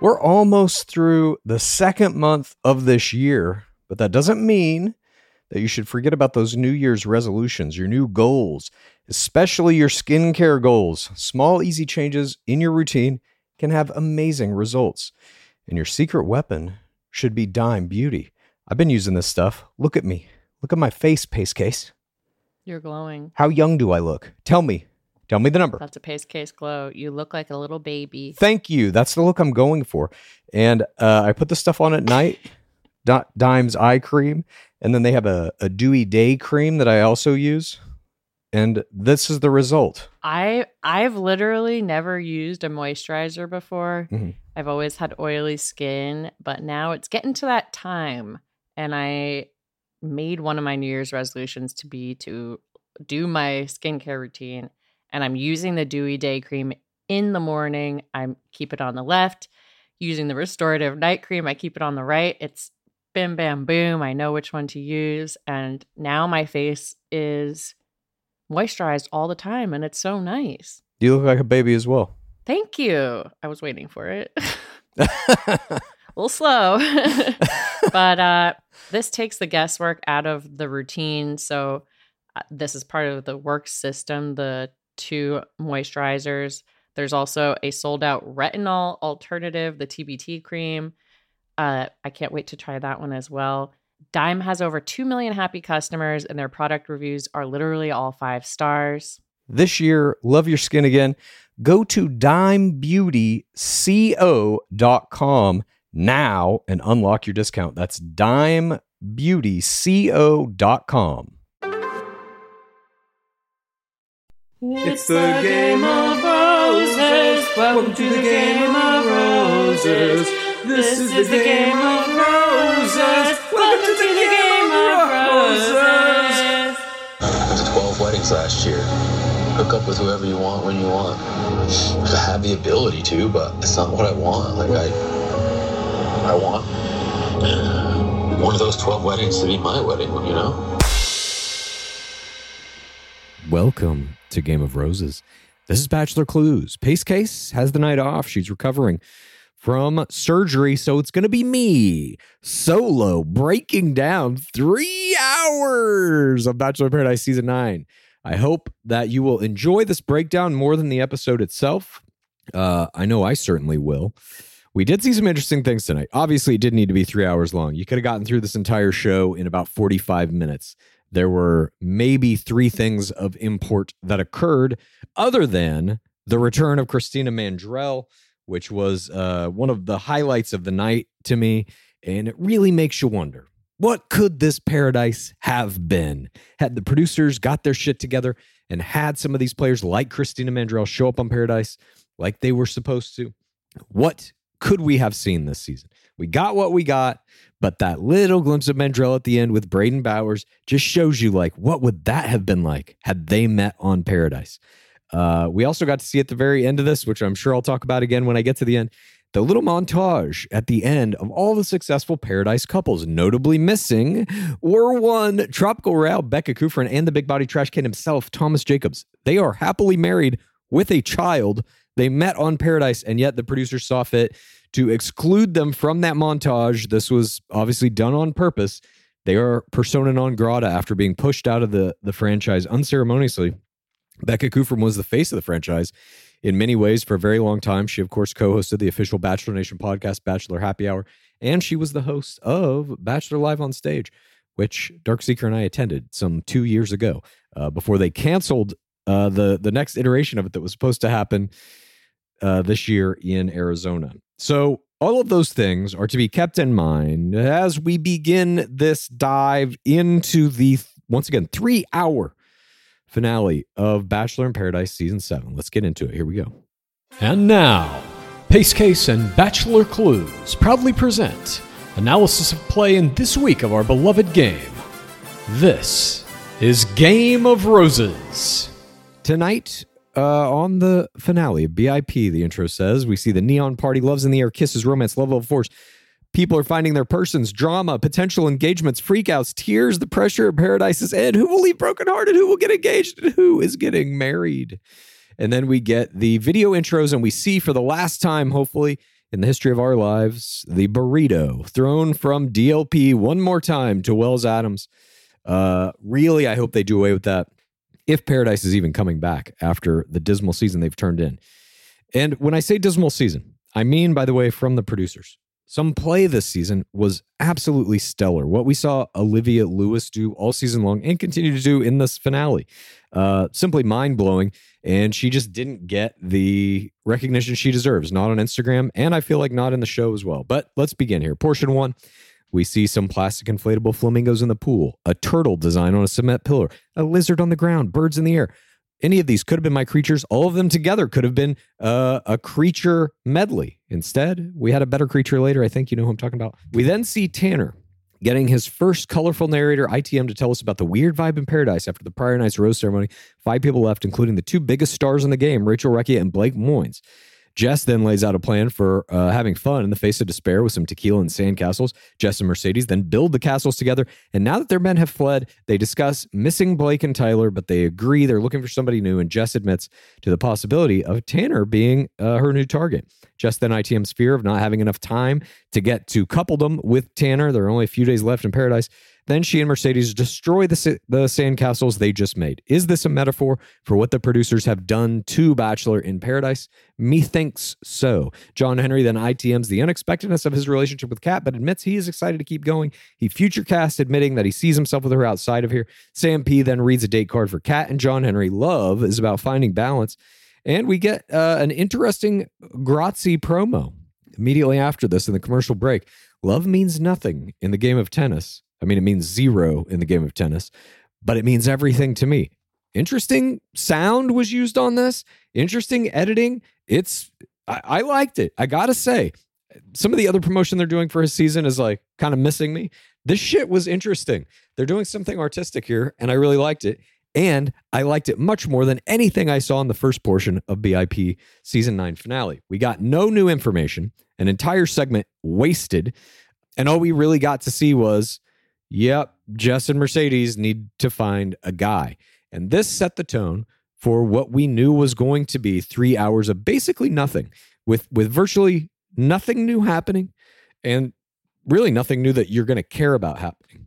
We're almost through the second month of this year, but that doesn't mean that you should forget about those New Year's resolutions, your new goals, especially your skincare goals. Small, easy changes in your routine can have amazing results. And your secret weapon should be Dime Beauty. I've been using this stuff. Look at me. Look at my face, pace case. You're glowing. How young do I look? Tell me. Tell me the number. That's a pace case glow. You look like a little baby. Thank you. That's the look I'm going for. And uh, I put the stuff on at night, Di- Dime's eye cream, and then they have a, a dewy day cream that I also use. And this is the result. I I've literally never used a moisturizer before. Mhm. I've always had oily skin, but now it's getting to that time and I made one of my New Year's resolutions to be to do my skincare routine and I'm using the dewy day cream in the morning. I keep it on the left. Using the restorative night cream, I keep it on the right. It's bim bam boom. I know which one to use and now my face is moisturized all the time and it's so nice. You look like a baby as well. Thank you. I was waiting for it. a little slow. but uh this takes the guesswork out of the routine. So uh, this is part of the work system, the two moisturizers. There's also a sold out retinol alternative, the TBT cream. Uh, I can't wait to try that one as well. Dime has over 2 million happy customers, and their product reviews are literally all five stars. This year, love your skin again. Go to dimebeautyco.com now and unlock your discount. That's dimebeautyco.com. It's the game of roses. Welcome to the game of roses. This is the game of roses. Welcome to the game of roses. Went to 12 weddings last year. Hook up with whoever you want when you want. I have the ability to, but it's not what I want. Like I, I want one of those 12 weddings to be my wedding. You know. Welcome to Game of Roses. This is Bachelor Clues. Pace Case has the night off. She's recovering from surgery, so it's going to be me solo breaking down three hours of Bachelor Paradise season nine. I hope that you will enjoy this breakdown more than the episode itself. Uh, I know I certainly will. We did see some interesting things tonight. Obviously, it didn't need to be three hours long. You could have gotten through this entire show in about 45 minutes. There were maybe three things of import that occurred, other than the return of Christina Mandrell, which was uh, one of the highlights of the night to me. And it really makes you wonder what could this paradise have been had the producers got their shit together and had some of these players like Christina Mandrell show up on Paradise like they were supposed to? What could we have seen this season? We got what we got, but that little glimpse of Mandrell at the end with Brayden Bowers just shows you like what would that have been like had they met on Paradise. Uh, we also got to see at the very end of this, which I'm sure I'll talk about again when I get to the end, the little montage at the end of all the successful Paradise couples. Notably missing were one Tropical Row, Becca Kufrin, and the big body trash can himself, Thomas Jacobs. They are happily married with a child. They met on Paradise, and yet the producers saw fit to exclude them from that montage. This was obviously done on purpose. They are persona non grata after being pushed out of the, the franchise unceremoniously. Becca Kufrin was the face of the franchise. in many ways for a very long time. She, of course, co hosted the official Bachelor Nation podcast, Bachelor Happy Hour, and she was the host of Bachelor Live on Stage, which Dark Seeker and I attended some two years ago uh, before they canceled uh, the, the next iteration of it that was supposed to happen uh, this year in Arizona. So, all of those things are to be kept in mind as we begin this dive into the, once again, three hour finale of Bachelor in Paradise season seven. Let's get into it. Here we go. And now, Pace Case and Bachelor Clues proudly present analysis of play in this week of our beloved game. This is Game of Roses. Tonight, uh, on the finale BIP, the intro says, we see the neon party, loves in the air, kisses, romance, level of force. People are finding their persons, drama, potential engagements, freakouts, tears, the pressure of paradise's end. Who will leave brokenhearted? Who will get engaged? And who is getting married? And then we get the video intros, and we see for the last time, hopefully, in the history of our lives, the burrito thrown from DLP one more time to Wells Adams. Uh, really, I hope they do away with that if Paradise is even coming back after the dismal season they've turned in. And when I say dismal season, I mean, by the way, from the producers. Some play this season was absolutely stellar. What we saw Olivia Lewis do all season long and continue to do in this finale, uh, simply mind blowing. And she just didn't get the recognition she deserves, not on Instagram, and I feel like not in the show as well. But let's begin here. Portion one we see some plastic inflatable flamingos in the pool, a turtle design on a cement pillar, a lizard on the ground, birds in the air. Any of these could have been my creatures. All of them together could have been uh, a creature medley. Instead, we had a better creature later. I think you know who I'm talking about. We then see Tanner getting his first colorful narrator ITM to tell us about the weird vibe in paradise after the prior night's rose ceremony. Five people left, including the two biggest stars in the game, Rachel Recchia and Blake Moynes. Jess then lays out a plan for uh, having fun in the face of despair with some tequila and sandcastles. Jess and Mercedes then build the castles together. And now that their men have fled, they discuss missing Blake and Tyler, but they agree they're looking for somebody new. And Jess admits to the possibility of Tanner being uh, her new target. Jess then ITM's fear of not having enough time to get to coupledom with Tanner. There are only a few days left in paradise. Then she and Mercedes destroy the, the sandcastles they just made. Is this a metaphor for what the producers have done to Bachelor in Paradise? Methinks so. John Henry then ITMs the unexpectedness of his relationship with Kat, but admits he is excited to keep going. He future casts, admitting that he sees himself with her outside of here. Sam P then reads a date card for Kat and John Henry. Love is about finding balance. And we get uh, an interesting Grazi promo immediately after this in the commercial break. Love means nothing in the game of tennis. I mean, it means zero in the game of tennis, but it means everything to me. Interesting sound was used on this. Interesting editing. It's I, I liked it. I gotta say, some of the other promotion they're doing for his season is like kind of missing me. This shit was interesting. They're doing something artistic here, and I really liked it. And I liked it much more than anything I saw in the first portion of BIP season nine finale. We got no new information, an entire segment wasted. And all we really got to see was Yep, Jess and Mercedes need to find a guy. And this set the tone for what we knew was going to be three hours of basically nothing, with with virtually nothing new happening, and really nothing new that you're going to care about happening.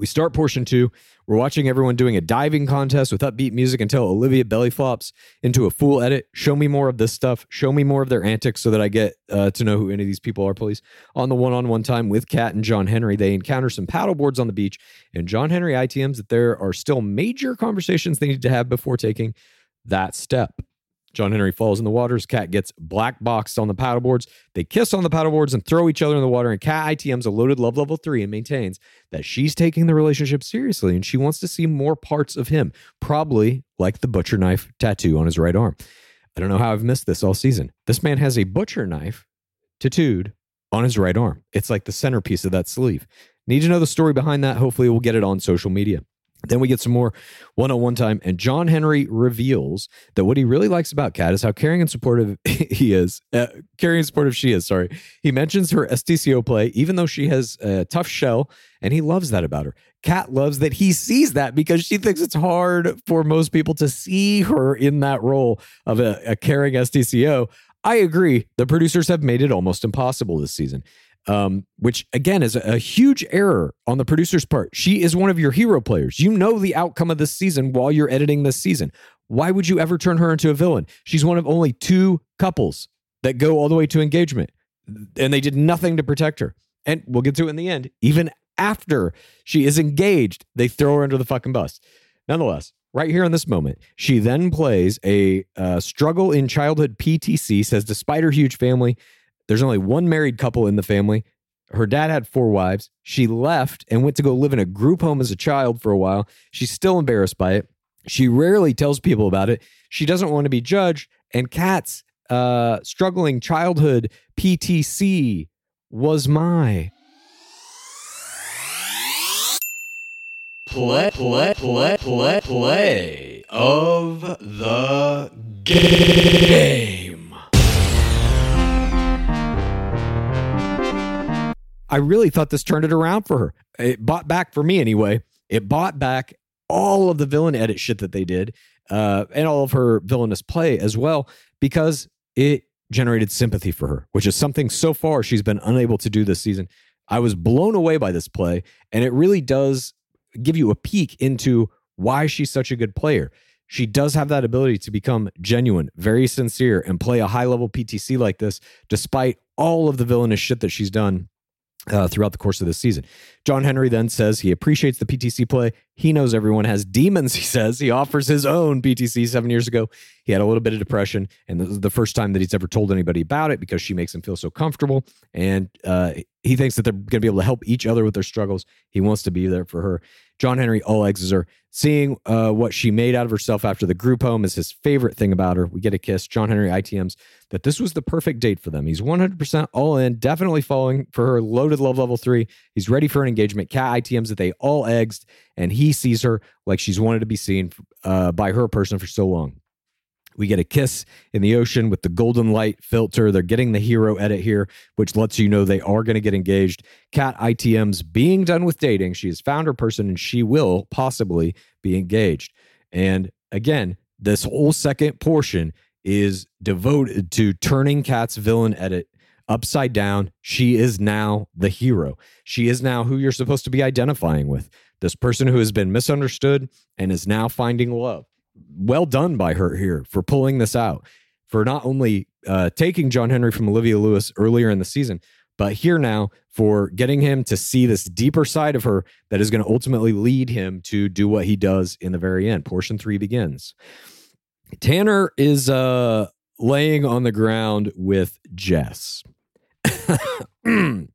We start portion two we're watching everyone doing a diving contest with upbeat music until Olivia belly flops into a full edit. Show me more of this stuff. Show me more of their antics so that I get uh, to know who any of these people are, please. On the one on one time with Kat and John Henry, they encounter some paddle boards on the beach, and John Henry ITMs that there are still major conversations they need to have before taking that step. John Henry falls in the waters. Kat gets black boxed on the paddleboards. They kiss on the paddleboards and throw each other in the water. And Kat ITM's a loaded love level three and maintains that she's taking the relationship seriously and she wants to see more parts of him, probably like the butcher knife tattoo on his right arm. I don't know how I've missed this all season. This man has a butcher knife tattooed on his right arm. It's like the centerpiece of that sleeve. Need to know the story behind that. Hopefully, we'll get it on social media. Then we get some more one on one time, and John Henry reveals that what he really likes about Kat is how caring and supportive he is. Uh, caring and supportive she is, sorry. He mentions her STCO play, even though she has a tough shell, and he loves that about her. Kat loves that he sees that because she thinks it's hard for most people to see her in that role of a, a caring STCO. I agree. The producers have made it almost impossible this season. Um, which again is a, a huge error on the producer's part. She is one of your hero players. You know the outcome of this season while you're editing this season. Why would you ever turn her into a villain? She's one of only two couples that go all the way to engagement, and they did nothing to protect her. And we'll get to it in the end. Even after she is engaged, they throw her under the fucking bus. Nonetheless, right here in this moment, she then plays a uh, struggle in childhood PTC, says despite her huge family, there's only one married couple in the family. Her dad had four wives. She left and went to go live in a group home as a child for a while. She's still embarrassed by it. She rarely tells people about it. She doesn't want to be judged. And Kat's uh, struggling childhood PTC was my Play, play, play, play, play of the game. I really thought this turned it around for her. It bought back for me anyway. It bought back all of the villain edit shit that they did, uh, and all of her villainous play as well, because it generated sympathy for her, which is something so far she's been unable to do this season. I was blown away by this play, and it really does give you a peek into why she's such a good player. She does have that ability to become genuine, very sincere, and play a high level PTC like this, despite all of the villainous shit that she's done uh, throughout the course of this season. John Henry then says he appreciates the PTC play. He knows everyone has demons, he says. He offers his own PTC seven years ago. He had a little bit of depression, and this is the first time that he's ever told anybody about it because she makes him feel so comfortable. And uh, he thinks that they're going to be able to help each other with their struggles. He wants to be there for her. John Henry all exes her. Seeing uh, what she made out of herself after the group home is his favorite thing about her. We get a kiss. John Henry ITMs that this was the perfect date for them. He's 100% all in, definitely falling for her loaded love level three. He's ready for an engagement. Kat ITMs that they all egged, and he sees her like she's wanted to be seen uh, by her person for so long. We get a kiss in the ocean with the golden light filter. They're getting the hero edit here, which lets you know they are going to get engaged. Kat ITM's being done with dating. She has found her person and she will possibly be engaged. And again, this whole second portion is devoted to turning Kat's villain edit upside down. She is now the hero. She is now who you're supposed to be identifying with. This person who has been misunderstood and is now finding love well done by her here for pulling this out, for not only uh, taking John Henry from Olivia Lewis earlier in the season, but here now for getting him to see this deeper side of her that is going to ultimately lead him to do what he does in the very end. Portion three begins. Tanner is uh, laying on the ground with Jess.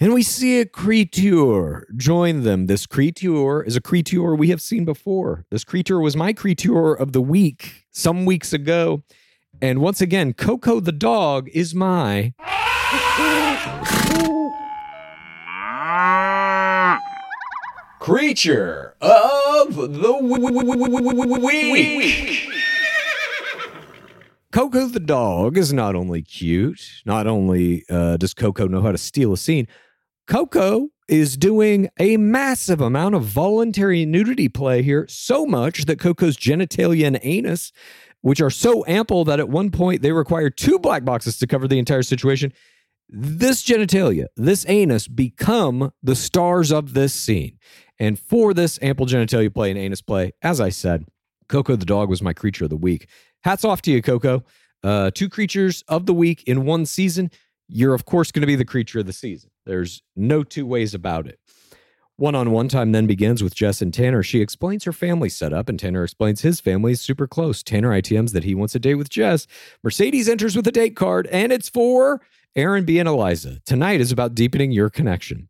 And we see a creature join them. This creature is a creature we have seen before. This creature was my creature of the week some weeks ago. And once again, Coco the dog is my. Creature of the week. Coco the dog is not only cute, not only uh, does Coco know how to steal a scene, Coco is doing a massive amount of voluntary nudity play here, so much that Coco's genitalia and anus, which are so ample that at one point they require two black boxes to cover the entire situation, this genitalia, this anus become the stars of this scene. And for this ample genitalia play and anus play, as I said, Coco the dog was my creature of the week. Hats off to you, Coco. Uh, two creatures of the week in one season. You're, of course, going to be the creature of the season. There's no two ways about it. One on one time then begins with Jess and Tanner. She explains her family setup, and Tanner explains his family is super close. Tanner ITMs that he wants a date with Jess. Mercedes enters with a date card, and it's for Aaron B. and Eliza. Tonight is about deepening your connection.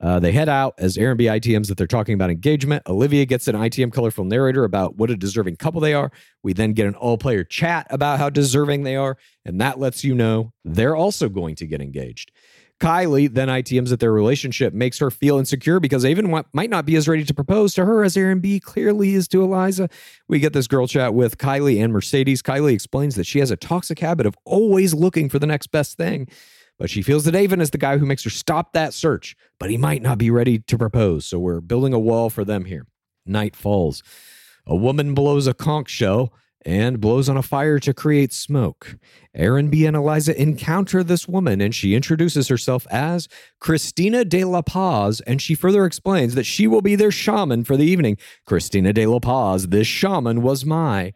Uh, they head out as Aaron B. ITMs that they're talking about engagement. Olivia gets an ITM colorful narrator about what a deserving couple they are. We then get an all player chat about how deserving they are, and that lets you know they're also going to get engaged. Kylie then ITMs that their relationship makes her feel insecure because Aven might not be as ready to propose to her as Aaron B clearly is to Eliza. We get this girl chat with Kylie and Mercedes. Kylie explains that she has a toxic habit of always looking for the next best thing, but she feels that Aven is the guy who makes her stop that search, but he might not be ready to propose. So we're building a wall for them here. Night falls. A woman blows a conch shell and blows on a fire to create smoke. Aaron B. and Eliza encounter this woman, and she introduces herself as Christina de la Paz, and she further explains that she will be their shaman for the evening. Christina de la Paz, this shaman was my.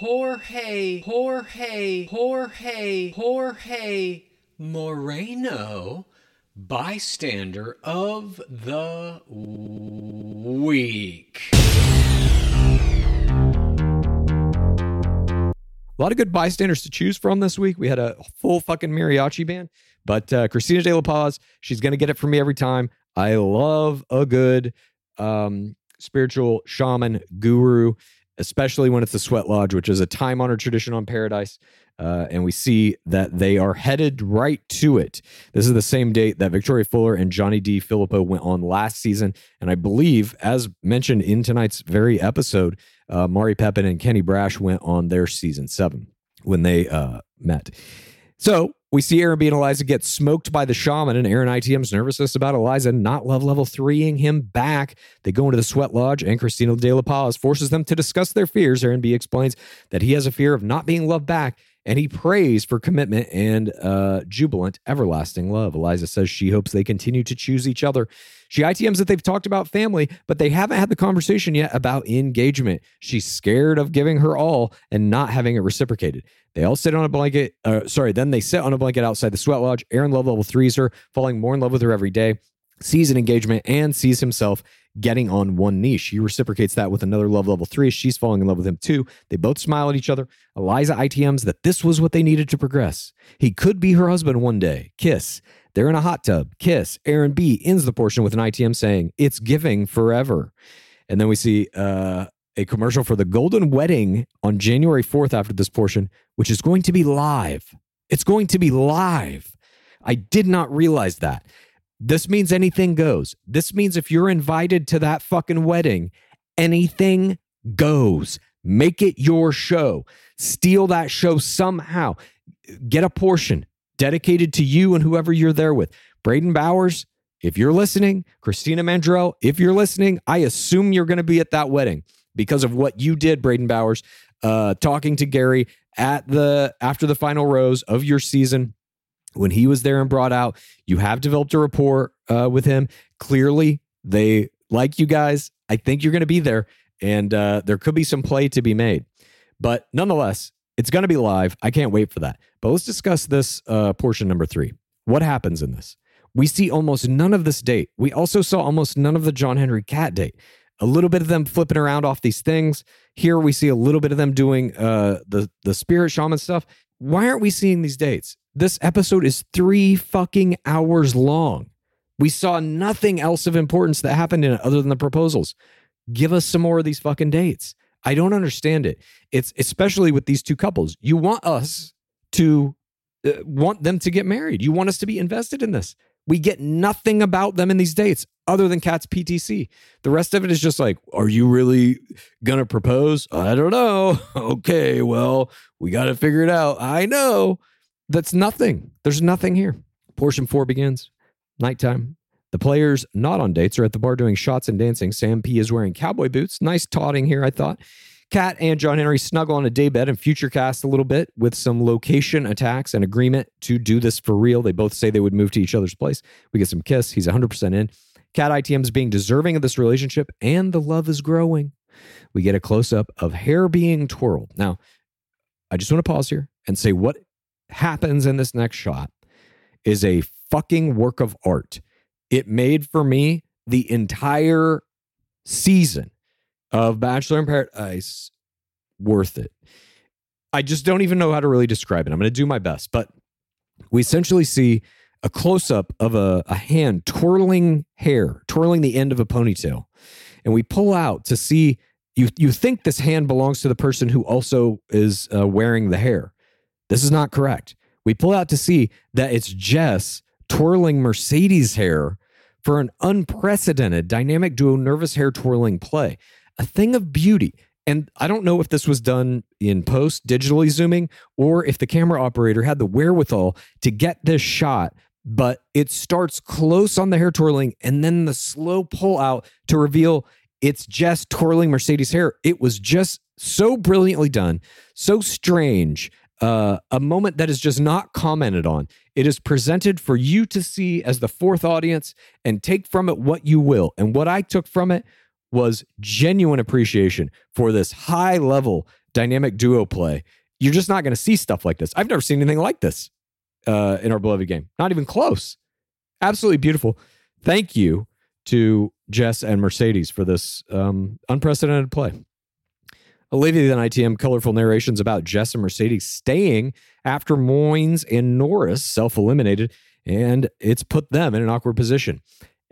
Jorge, Jorge, Jorge, Jorge Moreno, bystander of the week. A lot of good bystanders to choose from this week. We had a full fucking mariachi band, but uh, Christina de la Paz, she's going to get it from me every time. I love a good um, spiritual shaman guru, especially when it's the Sweat Lodge, which is a time honored tradition on Paradise. Uh, and we see that they are headed right to it. This is the same date that Victoria Fuller and Johnny DePhillipo went on last season. And I believe, as mentioned in tonight's very episode, uh, Mari Pepin and Kenny Braasch went on their season seven when they uh, met. So we see Aaron and Eliza get smoked by the shaman, and Aaron ITM's nervousness about Eliza not love level threeing him back. They go into the sweat lodge, and Christina de la Paz forces them to discuss their fears. Aaron B explains that he has a fear of not being loved back, and he prays for commitment and uh, jubilant, everlasting love. Eliza says she hopes they continue to choose each other. She ITMs that they've talked about family, but they haven't had the conversation yet about engagement. She's scared of giving her all and not having it reciprocated. They all sit on a blanket. Uh, sorry, then they sit on a blanket outside the sweat lodge. Aaron Love level threes her, falling more in love with her every day, sees an engagement and sees himself getting on one knee. She reciprocates that with another love level three. She's falling in love with him too. They both smile at each other. Eliza ITMs that this was what they needed to progress. He could be her husband one day. Kiss. They're in a hot tub. Kiss. Aaron B ends the portion with an ITM saying, It's giving forever. And then we see uh, a commercial for the Golden Wedding on January 4th after this portion, which is going to be live. It's going to be live. I did not realize that. This means anything goes. This means if you're invited to that fucking wedding, anything goes. Make it your show. Steal that show somehow. Get a portion dedicated to you and whoever you're there with. Brayden Bowers, if you're listening, Christina Mandrell, if you're listening, I assume you're going to be at that wedding because of what you did, Brayden Bowers, uh, talking to Gary at the after the final rose of your season when he was there and brought out. You have developed a rapport uh, with him. Clearly, they like you guys. I think you're going to be there, and uh, there could be some play to be made. But nonetheless, it's going to be live. I can't wait for that. But let's discuss this uh, portion number three. What happens in this? We see almost none of this date. We also saw almost none of the John Henry Kat date. A little bit of them flipping around off these things. Here we see a little bit of them doing uh, the the spirit shaman stuff. Why aren't we seeing these dates? This episode is three fucking hours long. We saw nothing else of importance that happened in it other than the proposals. Give us some more of these fucking dates. I don't understand it. It's especially with these two couples. You want us to uh, want them to get married. You want us to be invested in this. We get nothing about them in these dates other than Kat's PTC. The rest of it is just like, are you really gonna propose? I don't know. okay, well, we got to figure it out. I know. That's nothing. There's nothing here. Portion four begins. Nighttime. The players not on dates are at the bar doing shots and dancing. Sam P is wearing cowboy boots. Nice taunting here, I thought. Kat and John Henry snuggle on a daybed and future cast a little bit with some location attacks and agreement to do this for real. They both say they would move to each other's place. We get some kiss. He's 100% in. Kat ITM is being deserving of this relationship, and the love is growing. We get a close up of hair being twirled. Now, I just want to pause here and say what happens in this next shot is a fucking work of art. It made for me the entire season of Bachelor in Paradise worth it. I just don't even know how to really describe it. I'm going to do my best, but we essentially see a close up of a, a hand twirling hair, twirling the end of a ponytail. And we pull out to see you, you think this hand belongs to the person who also is uh, wearing the hair. This is not correct. We pull out to see that it's Jess twirling Mercedes hair for an unprecedented dynamic duo nervous hair twirling play a thing of beauty. And I don't know if this was done in post, digitally zooming, or if the camera operator had the wherewithal to get this shot, but it starts close on the hair twirling and then the slow pull out to reveal it's Jess twirling Mercedes' hair. It was just so brilliantly done, so strange. Uh, a moment that is just not commented on. It is presented for you to see as the fourth audience and take from it what you will. And what I took from it was genuine appreciation for this high level dynamic duo play. You're just not going to see stuff like this. I've never seen anything like this uh, in our beloved game. Not even close. Absolutely beautiful. Thank you to Jess and Mercedes for this um, unprecedented play. Olivia then ITM colorful narrations about Jess and Mercedes staying after Moynes and Norris self eliminated, and it's put them in an awkward position.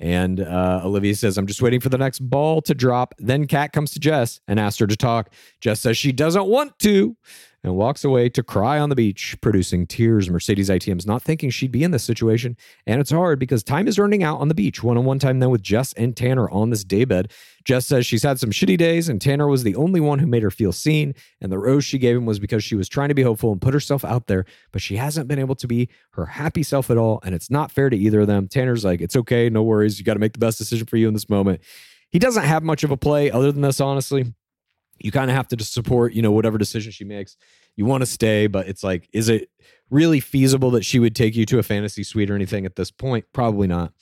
And uh, Olivia says, I'm just waiting for the next ball to drop. Then Kat comes to Jess and asks her to talk. Jess says she doesn't want to and walks away to cry on the beach, producing tears. Mercedes ITM's not thinking she'd be in this situation. And it's hard because time is running out on the beach. One on one time then with Jess and Tanner on this daybed. Jess says she's had some shitty days, and Tanner was the only one who made her feel seen. And the rose she gave him was because she was trying to be hopeful and put herself out there, but she hasn't been able to be her happy self at all. And it's not fair to either of them. Tanner's like, it's okay, no worries. You got to make the best decision for you in this moment. He doesn't have much of a play other than this, honestly you kind of have to support, you know, whatever decision she makes. You want to stay, but it's like, is it really feasible that she would take you to a fantasy suite or anything at this point? Probably not.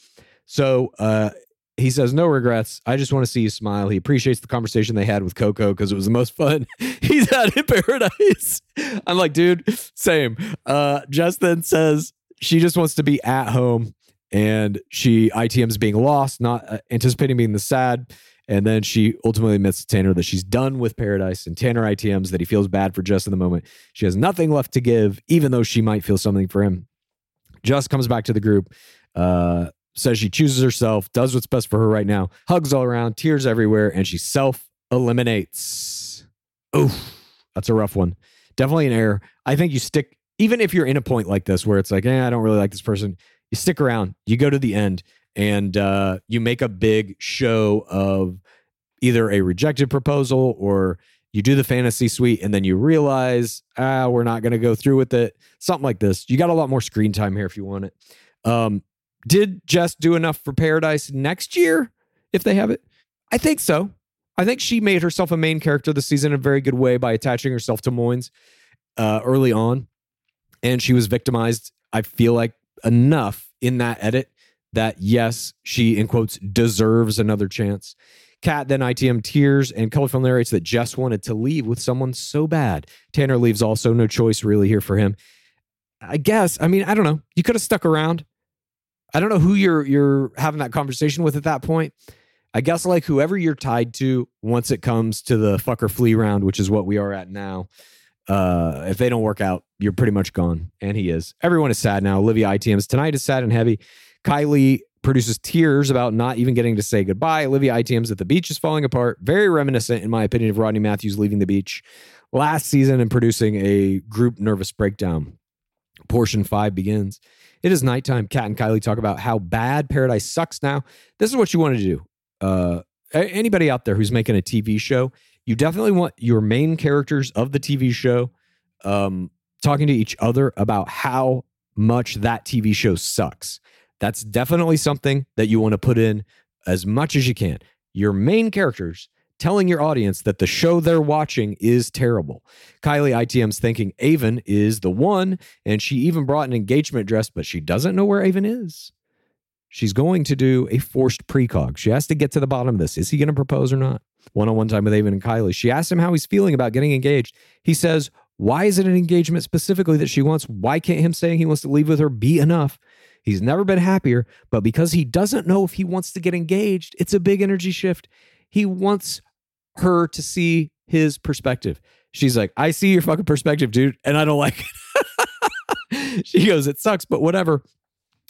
So uh, he says, no regrets. I just want to see you smile. He appreciates the conversation they had with Coco because it was the most fun he's had in paradise. I'm like, dude, same. Uh, Jess then says she just wants to be at home and she ITM's being lost, not uh, anticipating being the sad. And then she ultimately admits to Tanner that she's done with Paradise and Tanner ITMs that he feels bad for Jess in the moment. She has nothing left to give, even though she might feel something for him. Jess comes back to the group, uh, says she chooses herself, does what's best for her right now, hugs all around, tears everywhere, and she self eliminates. Oof, that's a rough one. Definitely an error. I think you stick, even if you're in a point like this where it's like, eh, I don't really like this person, you stick around, you go to the end and uh, you make a big show of either a rejected proposal or you do the fantasy suite and then you realize ah we're not going to go through with it something like this. You got a lot more screen time here if you want it. Um, did jess do enough for paradise next year if they have it? I think so. I think she made herself a main character this season in a very good way by attaching herself to moynes uh, early on and she was victimized i feel like enough in that edit that yes, she in quotes deserves another chance. Kat then ITM tears and colorful narrates that Jess wanted to leave with someone so bad. Tanner leaves also, no choice really here for him. I guess. I mean, I don't know. You could have stuck around. I don't know who you're you're having that conversation with at that point. I guess like whoever you're tied to once it comes to the fucker flea round, which is what we are at now. Uh, if they don't work out, you're pretty much gone. And he is. Everyone is sad now. Olivia ITMs tonight is sad and heavy. Kylie produces tears about not even getting to say goodbye. Olivia ITMs that the beach is falling apart. Very reminiscent, in my opinion, of Rodney Mathews leaving the beach last season and producing a group nervous breakdown. Portion five begins. It is nighttime. Kat and Kylie talk about how bad Paradise sucks now. This is what you want to do. Uh, anybody out there who's making a TV show, you definitely want your main characters of the TV show um, talking to each other about how much that TV show sucks. That's definitely something that you want to put in as much as you can. Your main characters telling your audience that the show they're watching is terrible. Kylie ITM's thinking Aven is the one, and she even brought an engagement dress, but she doesn't know where Aven is. She's going to do a forced precog. She has to get to the bottom of this. Is he going to propose or not? One on one time with Aven and Kylie. She asks him how he's feeling about getting engaged. He says, Why is it an engagement specifically that she wants? Why can't him saying he wants to leave with her be enough? He's never been happier, but because he doesn't know if he wants to get engaged, it's a big energy shift. He wants her to see his perspective. She's like, I see your fucking perspective, dude, and I don't like it. she goes, It sucks, but whatever.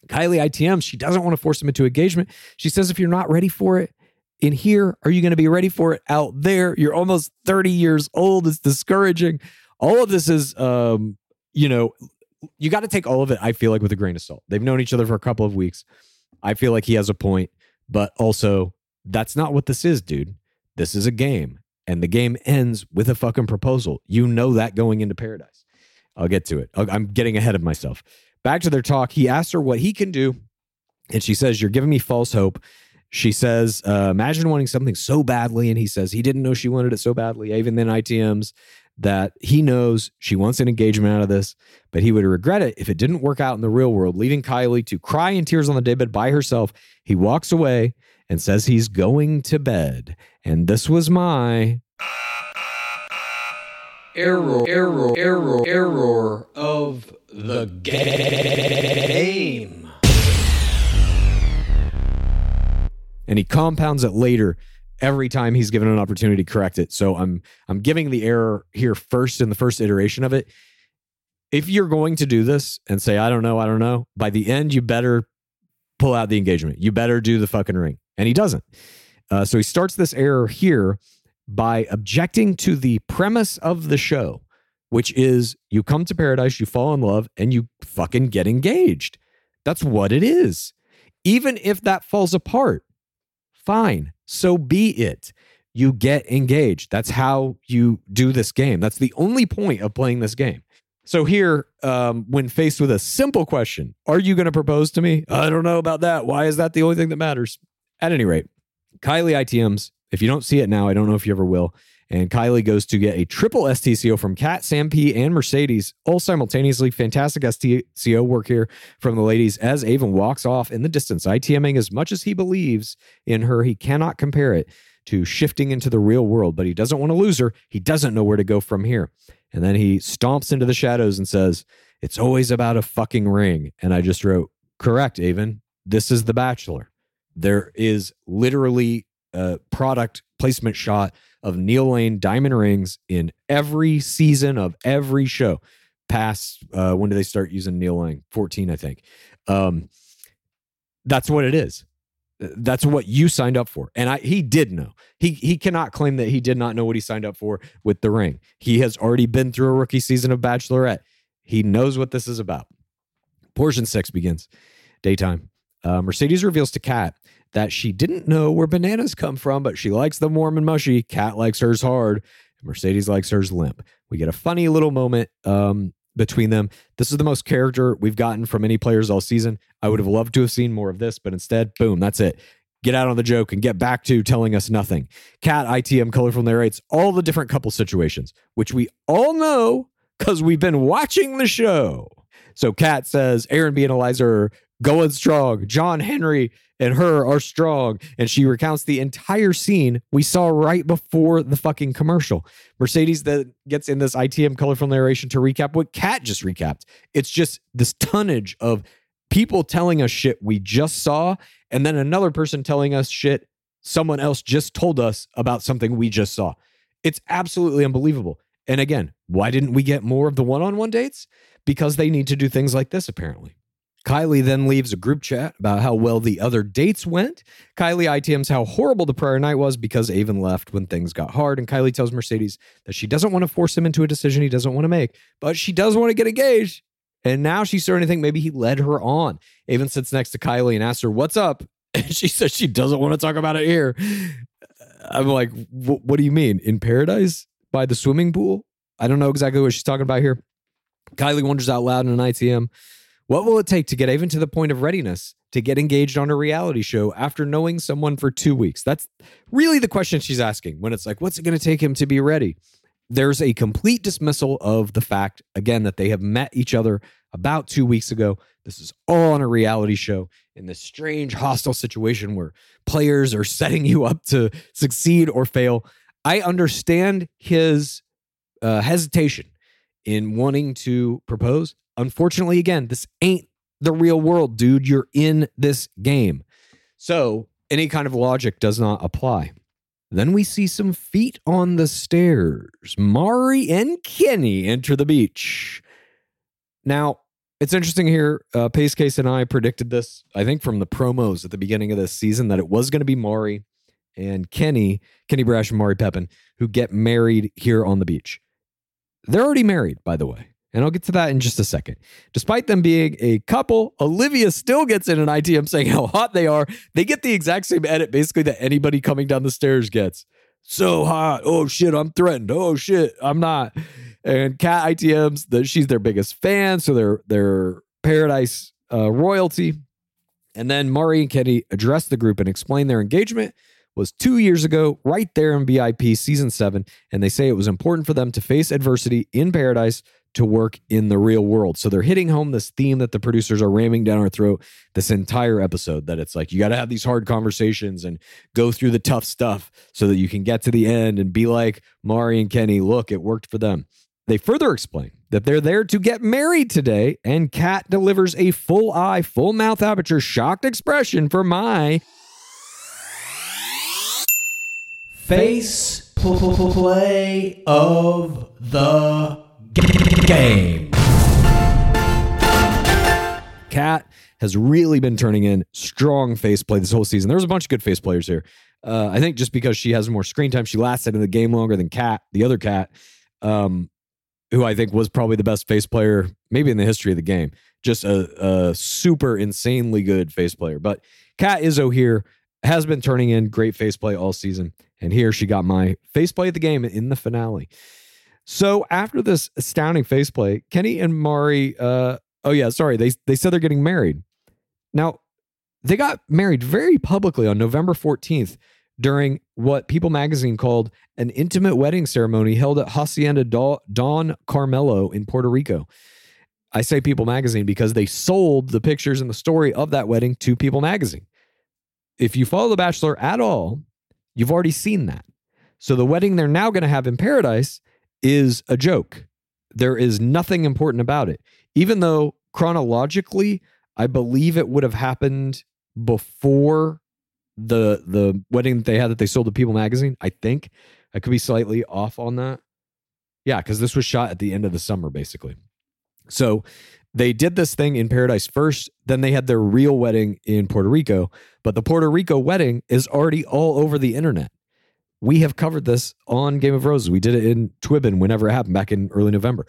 Kylie ITM, she doesn't want to force him into engagement. She says, If you're not ready for it, in here, are you going to be ready for it out there? You're almost 30 years old. It's discouraging. All of this is, um, you know, you got to take all of it, I feel like, with a grain of salt. They've known each other for a couple of weeks. I feel like he has a point, but also that's not what this is, dude. This is a game, and the game ends with a fucking proposal. You know that going into paradise. I'll get to it. I'm getting ahead of myself. Back to their talk. He asks her what he can do, and she says, You're giving me false hope. she says, uh, imagine wanting something so badly. And he says he didn't know she wanted it so badly. Aven then, ITMs that he knows she wants an engagement out of this, but he would regret it if it didn't work out in the real world, leaving Kylie to cry in tears on the daybed by herself. He walks away and says he's going to bed. And this was my Error, error, error, error of the game. and he compounds it later every time he's given an opportunity to correct it. So I'm I'm giving the error here first in the first iteration of it. If you're going to do this and say I don't know, I don't know, by the end you better pull out the engagement. You better do the fucking ring. And he doesn't. Uh, so he starts this error here by objecting to the premise of the show, which is you come to paradise, you fall in love, and you fucking get engaged. That's what it is. Even if that falls apart, fine. So be it. You get engaged. That's how you do this game. That's the only point of playing this game. So here, um, when faced with a simple question, are you going to propose to me? I don't know about that. Why is that the only thing that matters? At any rate, Kylie ITMs. If you don't see it now, I don't know if you ever will. And Kylie goes to get a triple STCO from Kat, Sam P, and Mercedes, all simultaneously. Fantastic STCO work here from the ladies as Aven walks off in the distance, ITMing as much as he believes in her. He cannot compare it to shifting into the real world, but he doesn't want to lose her. He doesn't know where to go from here. And then he stomps into the shadows and says, It's always about a fucking ring. And I just wrote, Correct, Aven. This is The Bachelor. There is literally a product placement shot of Neil Lane diamond rings in every season of every show. Past uh, when do they start using Neil Lane? 14, I think. Um, that's what it is. That's what you signed up for. And I he did know. He he cannot claim that he did not know what he signed up for with the ring. He has already been through a rookie season of Bachelorette. He knows what this is about. Portion six begins. Daytime. Uh, Mercedes reveals to Kat that she didn't know where bananas come from, but she likes them warm and mushy. Kat likes hers hard. Mercedes likes hers limp. We get a funny little moment um, between them. This is the most character we've gotten from any players all season. I would have loved to have seen more of this, but instead, boom, that's it. Get out on the joke and get back to telling us nothing. Kat ITM, colorful narrates all the different couple situations, which we all know because we've been watching the show. So Kat says Aaron B and Eliza are going strong. John Henry and her are strong. And she recounts the entire scene we saw right before the fucking commercial. Mercedes then gets in this ITM colorful narration to recap what Kat just recapped. It's just this tonnage of people telling us shit we just saw, and then another person telling us shit someone else just told us about something we just saw. It's absolutely unbelievable. And again, why didn't we get more of the one on one dates? Because they need to do things like this, apparently. Kylie then leaves a group chat about how well the other dates went. Kylie ITMs how horrible the prior night was because Aven left when things got hard. And Kylie tells Mercedes that she doesn't want to force him into a decision he doesn't want to make, but she does want to get engaged. And now she's starting to think maybe he led her on. Aven sits next to Kylie and asks her, What's up? And she says she doesn't want to talk about it here. I'm like, What do you mean? In paradise? By the swimming pool? I don't know exactly what she's talking about here. Kylie wonders out loud in an ITM. What will it take to get even to the point of readiness to get engaged on a reality show after knowing someone for two weeks? That's really the question she's asking when it's like, what's it going to take him to be ready? There's a complete dismissal of the fact, again, that they have met each other about two weeks ago. This is all on a reality show in this strange, hostile situation where players are setting you up to succeed or fail. I understand his uh, hesitation in wanting to propose. Unfortunately, again, this ain't the real world, dude. You're in this game. So any kind of logic does not apply. Then we see some feet on the stairs. Mari and Kenny enter the beach. Now, it's interesting here. Uh, Pace Case and I predicted this, I think, from the promos at the beginning of this season that it was going to be Mari and Kenny, Kenny Braasch and Mari Pepin, who get married here on the beach. They're already married, by the way. And I'll get to that in just a second. Despite them being a couple, Olivia still gets in an ITM saying how hot they are. They get the exact same edit basically that anybody coming down the stairs gets. So hot. Oh shit, I'm threatened. Oh shit, I'm not. And Kat ITMs, the, she's their biggest fan, so they're they're paradise uh, royalty. And then Mari and Kenny address the group and explain their engagement was two years ago, right there in BIP season seven. And they say it was important for them to face adversity in paradise to work in the real world. So they're hitting home this theme that the producers are ramming down our throat this entire episode that it's like you got to have these hard conversations and go through the tough stuff so that you can get to the end and be like Mari and Kenny, look, it worked for them. They further explain that they're there to get married today, and Kat delivers a full eye, full mouth aperture, shocked expression for my Face play of the game. Kat has really been turning in strong face play this whole season. There was a bunch of good face players here. Uh, I think just because she has more screen time, she lasted in the game longer than Kat, the other Kat, um, who I think was probably the best face player maybe in the history of the game. Just a, a super insanely good face player. But Kat Izzo here has been turning in great face play all season. And here she got my face play of the game in the finale. So after this astounding face play, Kenny and Mari, uh, oh yeah, sorry, they they said they're getting married. Now, they got married very publicly on November 14th during what People magazine called an intimate wedding ceremony held at Hacienda Don Carmelo in Puerto Rico. I say People magazine because they sold the pictures and the story of that wedding to People magazine. If you follow The Bachelor at all, you've already seen that. So the wedding they're now going to have in paradise is a joke. There is nothing important about it. Even though chronologically, I believe it would have happened before the the wedding that they had that they sold to People magazine. I think I could be slightly off on that. Yeah, because this was shot at the end of the summer, basically. So they did this thing in Paradise first, then they had their real wedding in Puerto Rico. But the Puerto Rico wedding is already all over the internet. We have covered this on Game of Roses. We did it in Twibbon whenever it happened back in early November.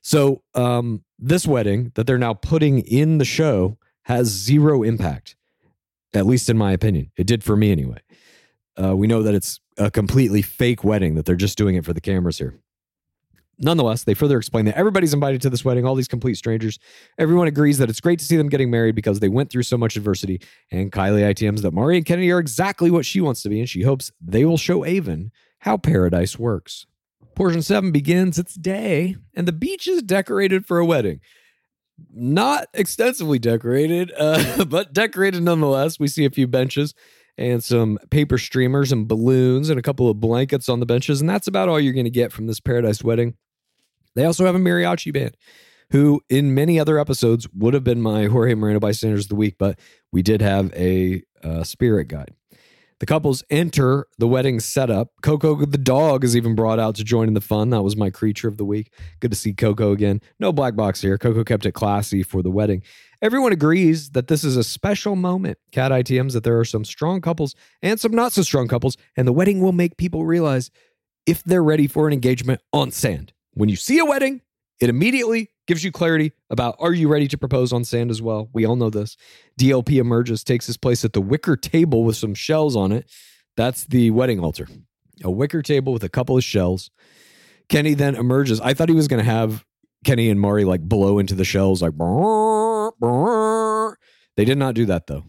So um, this wedding that they're now putting in the show has zero impact, at least in my opinion. It did for me anyway. Uh, we know that it's a completely fake wedding, that they're just doing it for the cameras here. Nonetheless, they further explain that everybody's invited to this wedding, all these complete strangers. Everyone agrees that it's great to see them getting married because they went through so much adversity. And Kylie ITMs that Mari and Kennedy are exactly what she wants to be, and she hopes they will show Aven how paradise works. Portion 7 begins its day, and the beach is decorated for a wedding. Not extensively decorated, uh, but decorated nonetheless. We see a few benches and some paper streamers and balloons and a couple of blankets on the benches, and that's about all you're going to get from this paradise wedding. They also have a mariachi band who, in many other episodes, would have been my Jorge Moreno bystanders of the week, but we did have a uh, spirit guide. The couples enter the wedding setup. Coco the dog is even brought out to join in the fun. That was my creature of the week. Good to see Coco again. No black box here. Coco kept it classy for the wedding. Everyone agrees that this is a special moment. Kat ITMs that there are some strong couples and some not so strong couples, and the wedding will make people realize if they're ready for an engagement on sand. When you see a wedding, it immediately gives you clarity about are you ready to propose on sand as well? We all know this. DLP emerges, takes his place at the wicker table with some shells on it. That's the wedding altar. A wicker table with a couple of shells. Kenny then emerges. I thought he was going to have Kenny and Mari like blow into the shells, like. Brr, brr. They did not do that though.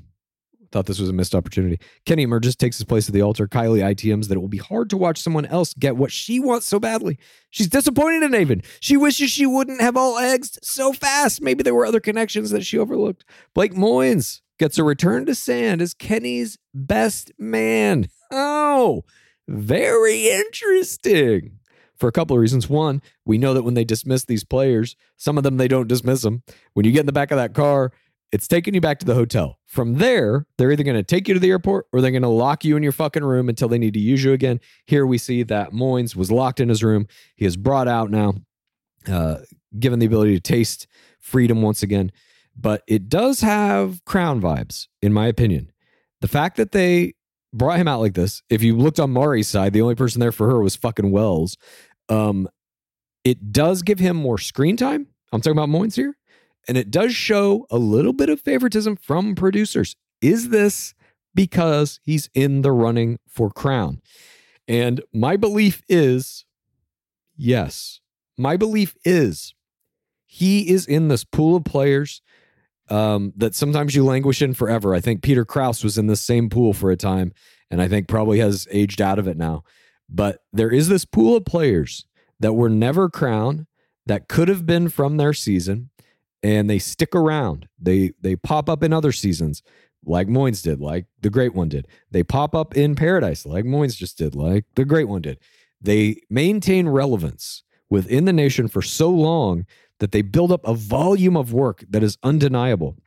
Thought this was a missed opportunity. Kenny emerges, takes his place at the altar. Kylie ITMs that it will be hard to watch someone else get what she wants so badly. She's disappointed in Aven. She wishes she wouldn't have all eggs so fast. Maybe there were other connections that she overlooked. Blake Moynes gets a return to sand as Kenny's best man. Oh, very interesting. For a couple of reasons. One, we know that when they dismiss these players, some of them they don't dismiss them. When you get in the back of that car, it's taking you back to the hotel. From there, they're either going to take you to the airport or they're going to lock you in your fucking room until they need to use you again. Here we see that Moynes was locked in his room. He is brought out now, uh, given the ability to taste freedom once again. But it does have crown vibes, in my opinion. The fact that they brought him out like this, if you looked on Mari's side, the only person there for her was fucking Wells. Um, it does give him more screen time. I'm talking about Moynes here and it does show a little bit of favoritism from producers. Is this because he's in the running for crown? And my belief is yes. My belief is he is in this pool of players um, that sometimes you languish in forever. I think Peter Kraus was in the same pool for a time, and I think probably has aged out of it now. But there is this pool of players that were never crowned that could have been from their season, and they stick around. They they pop up in other seasons, like Moynes did, like the great one did. They pop up in Paradise, like Moynes just did, like the great one did. They maintain relevance within the nation for so long that they build up a volume of work that is undeniable.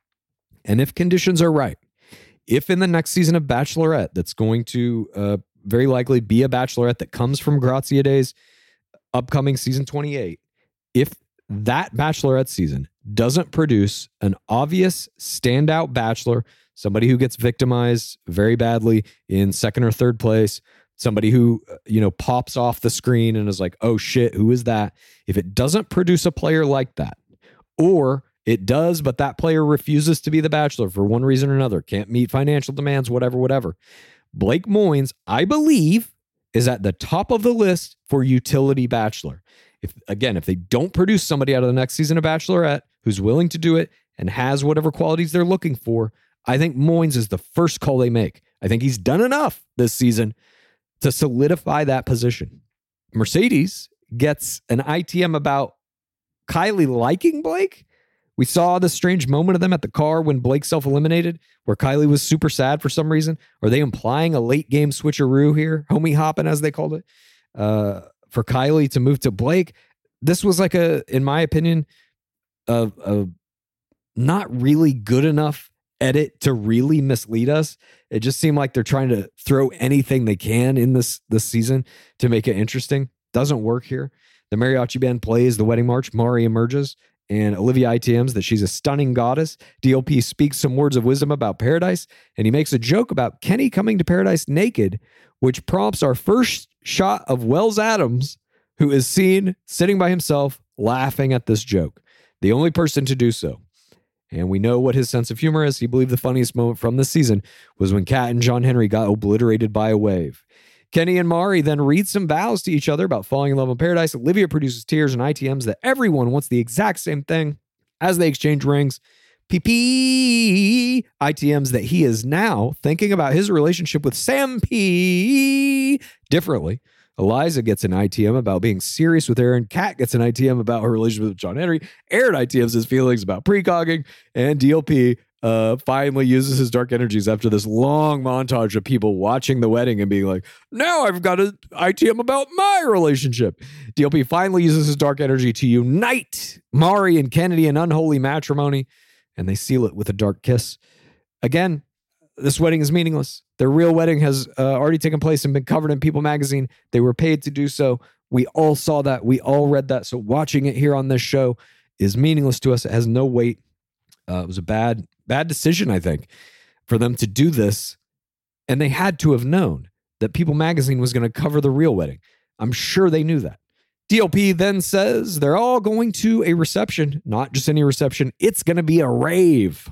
And if conditions are right, if in the next season of Bachelorette, that's going to uh, very likely be a Bachelorette that comes from Graziadei, upcoming season 28, if that Bachelorette season doesn't produce an obvious standout Bachelor, somebody who gets victimized very badly in second or third place, somebody who uh, you know pops off the screen and is like oh shit who is that? If it doesn't produce a player like that or it does but that player refuses to be the bachelor for one reason or another can't meet financial demands whatever whatever blake moynes i believe is at the top of the list for utility bachelor. If again if they don't produce somebody out of the next season of bachelorette who's willing to do it and has whatever qualities they're looking for i think moynes is the first call they make i think he's done enough this season to solidify that position. Mercedes gets an ITM about Kylie liking Blake. We saw the strange moment of them at the car when Blake self eliminated, where Kylie was super sad for some reason. Are they implying a late game switcheroo here? Homie hopping, as they called it, uh, for Kylie to move to Blake. This was like a, in my opinion, a, a not really good enough edit to really mislead us. It just seemed like they're trying to throw anything they can in this this season to make it interesting. Doesn't work here. The mariachi band plays the wedding march. Mari emerges, and Olivia ITMs that she's a stunning goddess. DLP speaks some words of wisdom about paradise, and he makes a joke about Kenny coming to paradise naked, which prompts our first shot of Wells Adams, who is seen sitting by himself laughing at this joke. The only person to do so. And we know what his sense of humor is. He believed the funniest moment from this season was when Kat and John Henry got obliterated by a wave. Kenny and Mari then read some vows to each other about falling in love in paradise. Olivia produces tears and ITMs that everyone wants the exact same thing as they exchange rings. PP ITMs that he is now thinking about his relationship with Sam P differently. Eliza gets an ITM about being serious with Aaron. Kat gets an ITM about her relationship with John Henry. Aaron ITMs his feelings about precogging. And DLP uh, finally uses his dark energies after this long montage of people watching the wedding and being like, now I've got an ITM about my relationship. DLP finally uses his dark energy to unite Mari and Kennedy in unholy matrimony, and they seal it with a dark kiss. Again, this wedding is meaningless. Their real wedding has uh, already taken place and been covered in People magazine. They were paid to do so. We all saw that. We all read that. So watching it here on this show is meaningless to us. It has no weight. Uh, it was a bad, bad decision, I think, for them to do this. And they had to have known that People magazine was going to cover the real wedding. I'm sure they knew that. DLP then says they're all going to a reception, not just any reception. It's going to be a rave.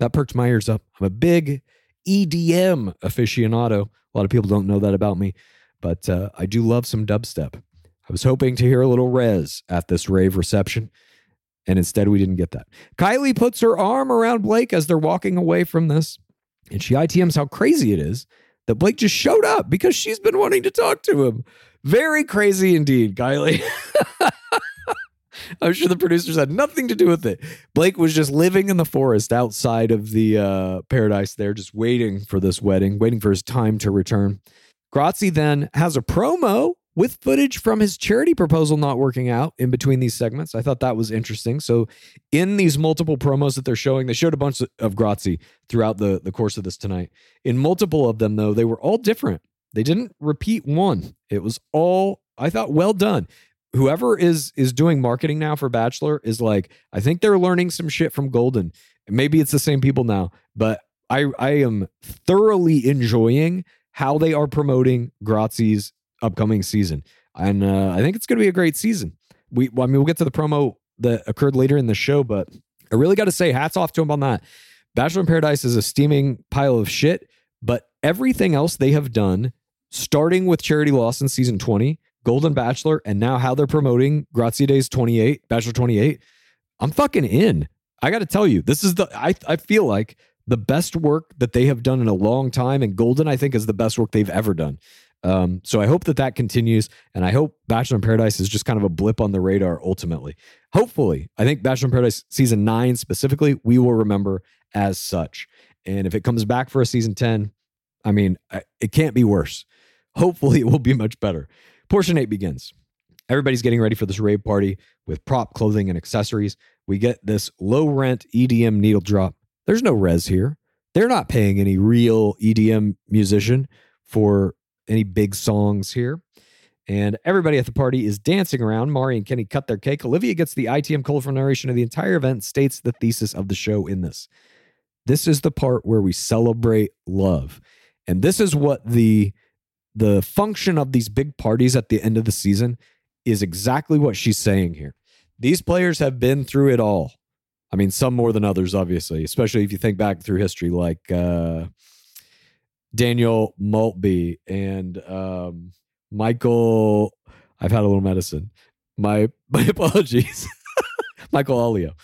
That perked my ears up. I'm a big EDM aficionado. A lot of people don't know that about me, but uh, I do love some dubstep. I was hoping to hear a little Rezz at this rave reception, and instead we didn't get that. Kylie puts her arm around Blake as they're walking away from this, and she ITMs how crazy it is that Blake just showed up because she's been wanting to talk to him. Very crazy indeed, Kylie. I'm sure the producers had nothing to do with it. Blake was just living in the forest outside of the uh, paradise there, just waiting for this wedding, waiting for his time to return. Grazi then has a promo with footage from his charity proposal not working out in between these segments. I thought that was interesting. So, in these multiple promos that they're showing, they showed a bunch of Grazi throughout the, the course of this tonight. In multiple of them, though, they were all different. They didn't repeat one. It was all, I thought, well done whoever is is doing marketing now for Bachelor is like, I think they're learning some shit from Golden. Maybe it's the same people now, but I I am thoroughly enjoying how they are promoting Grazie's upcoming season, and uh, I think it's going to be a great season. We, well, I mean, we'll get to the promo that occurred later in the show, but I really got to say, hats off to him on that. Bachelor in Paradise is a steaming pile of shit, but everything else they have done, starting with Charity Lawson season 20, Golden Bachelor, and now how they're promoting Graziadei 28, Bachelor 28, I'm fucking in. I got to tell you, this is the I I feel like the best work that they have done in a long time, and Golden I think is the best work they've ever done. Um, so I hope that that continues, and I hope Bachelor in Paradise is just kind of a blip on the radar. Ultimately, hopefully, I think Bachelor in Paradise season nine specifically we will remember as such. And if it comes back for a season ten, I mean, it can't be worse. Hopefully, it will be much better. Portion eight begins. Everybody's getting ready for this rave party with prop clothing and accessories. We get this low rent EDM needle drop. There's no Rezz here. They're not paying any real EDM musician for any big songs here. And everybody at the party is dancing around. Mari and Kenny cut their cake. Olivia gets the ITM colorful narration of the entire event, states the thesis of the show in this. This is the part where we celebrate love. And this is what the the function of these big parties at the end of the season is exactly what she's saying here. These players have been through it all. I mean, some more than others, obviously, especially if you think back through history, like uh, Daniel Maltby and um, Michael. I've had a little medicine. My my apologies, Michael Allio.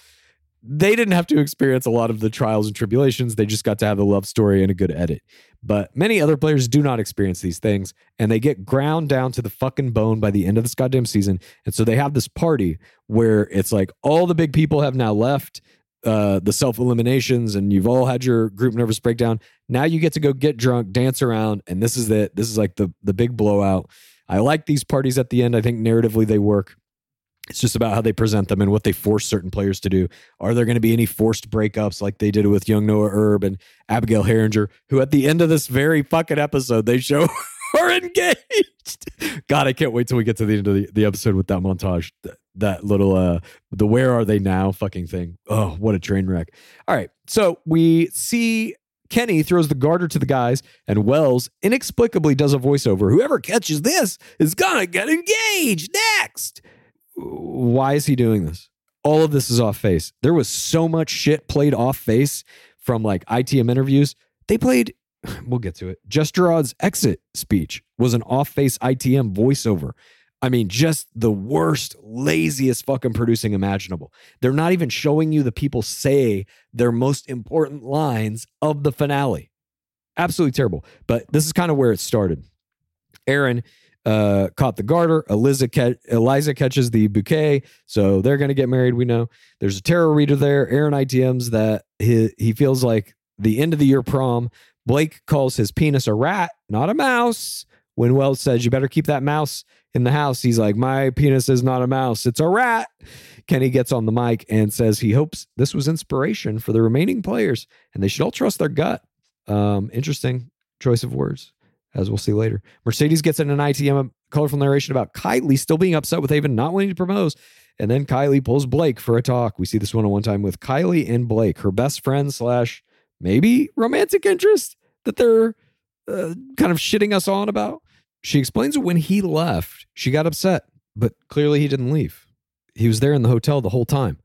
They didn't have to experience a lot of the trials and tribulations. They just got to have a love story and a good edit. But many other players do not experience these things, and they get ground down to the fucking bone by the end of this goddamn season. And so they have this party where it's like all the big people have now left uh, the self eliminations, and you've all had your group nervous breakdown. Now you get to go get drunk, dance around, and this is it. This is like the the big blowout. I like these parties at the end. I think narratively they work. It's just about how they present them and what they force certain players to do. Are there going to be any forced breakups like they did with young Noah Erb and Abigail Heringer, who at the end of this very fucking episode, they show are engaged. God, I can't wait till we get to the end of the, the episode with that montage. That, that little uh the where are they now fucking thing. Oh, what a train wreck. All right. So we see Kenny throws the garter to the guys, and Wells inexplicably does a voiceover. Whoever catches this is gonna get engaged next. Why is he doing this? All of this is off face. There was so much shit played off face from like ITM interviews. They played, we'll get to it. Jess Girod's exit speech was an off face ITM voiceover. I mean, just the worst, laziest fucking producing imaginable. They're not even showing you the people say their most important lines of the finale. Absolutely terrible. But this is kind of where it started. Aaron uh, caught the garter. Eliza, Eliza catches the bouquet. So they're going to get married. We know there's a tarot reader there. Aaron ITMs that he, he feels like the end of the year prom. Blake calls his penis a rat, not a mouse. When Wells says, You better keep that mouse in the house, he's like, My penis is not a mouse, it's a rat. Kenny gets on the mic and says he hopes this was inspiration for the remaining players and they should all trust their gut. Um, interesting choice of words, as we'll see later. Mercedes gets in an ITM colorful narration about Kylie still being upset with Aven not wanting to propose. And then Kylie pulls Blake for a talk. We see this one on one time with Kylie and Blake, her best friend slash maybe romantic interest that they're uh, kind of shitting us on about. She explains when he left, she got upset, but clearly he didn't leave. He was there in the hotel the whole time.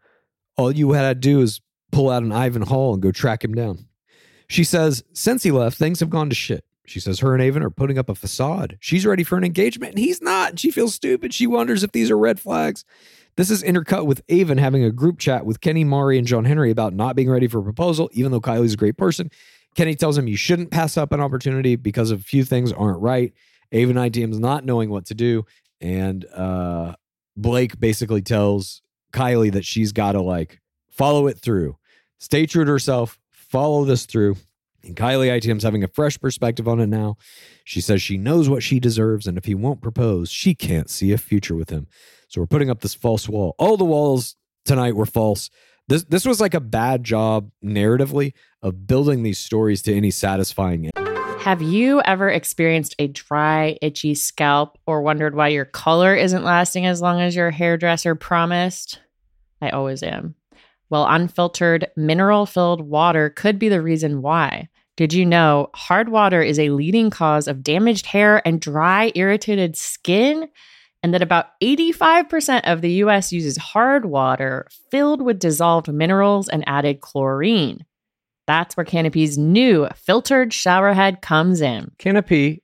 All you had to do is pull out an Ivan Hall and go track him down. She says, since he left, things have gone to shit. She says her and Aven are putting up a facade. She's ready for an engagement and he's not. She feels stupid. She wonders if these are red flags. This is intercut with Aven having a group chat with Kenny, Mari, and John Henry about not being ready for a proposal, even though Kylie's a great person. Kenny tells him you shouldn't pass up an opportunity because a few things aren't right. Aven ITM's not knowing what to do. And uh, Blake basically tells Kylie that she's got to like follow it through, stay true to herself, follow this through. And Kylie ITM's having a fresh perspective on it now. She says she knows what she deserves, and if he won't propose, she can't see a future with him. So we're putting up this false wall. All the walls tonight were false. This this was like a bad job narratively of building these stories to any satisfying end. Have you ever experienced a dry, itchy scalp or wondered why your color isn't lasting as long as your hairdresser promised? I always am. Well, unfiltered, mineral filled water could be the reason why. Did you know hard water is a leading cause of damaged hair and dry, irritated skin? And that about 85% of the US uses hard water filled with dissolved minerals and added chlorine. That's where Canopy's new filtered showerhead comes in. Canopy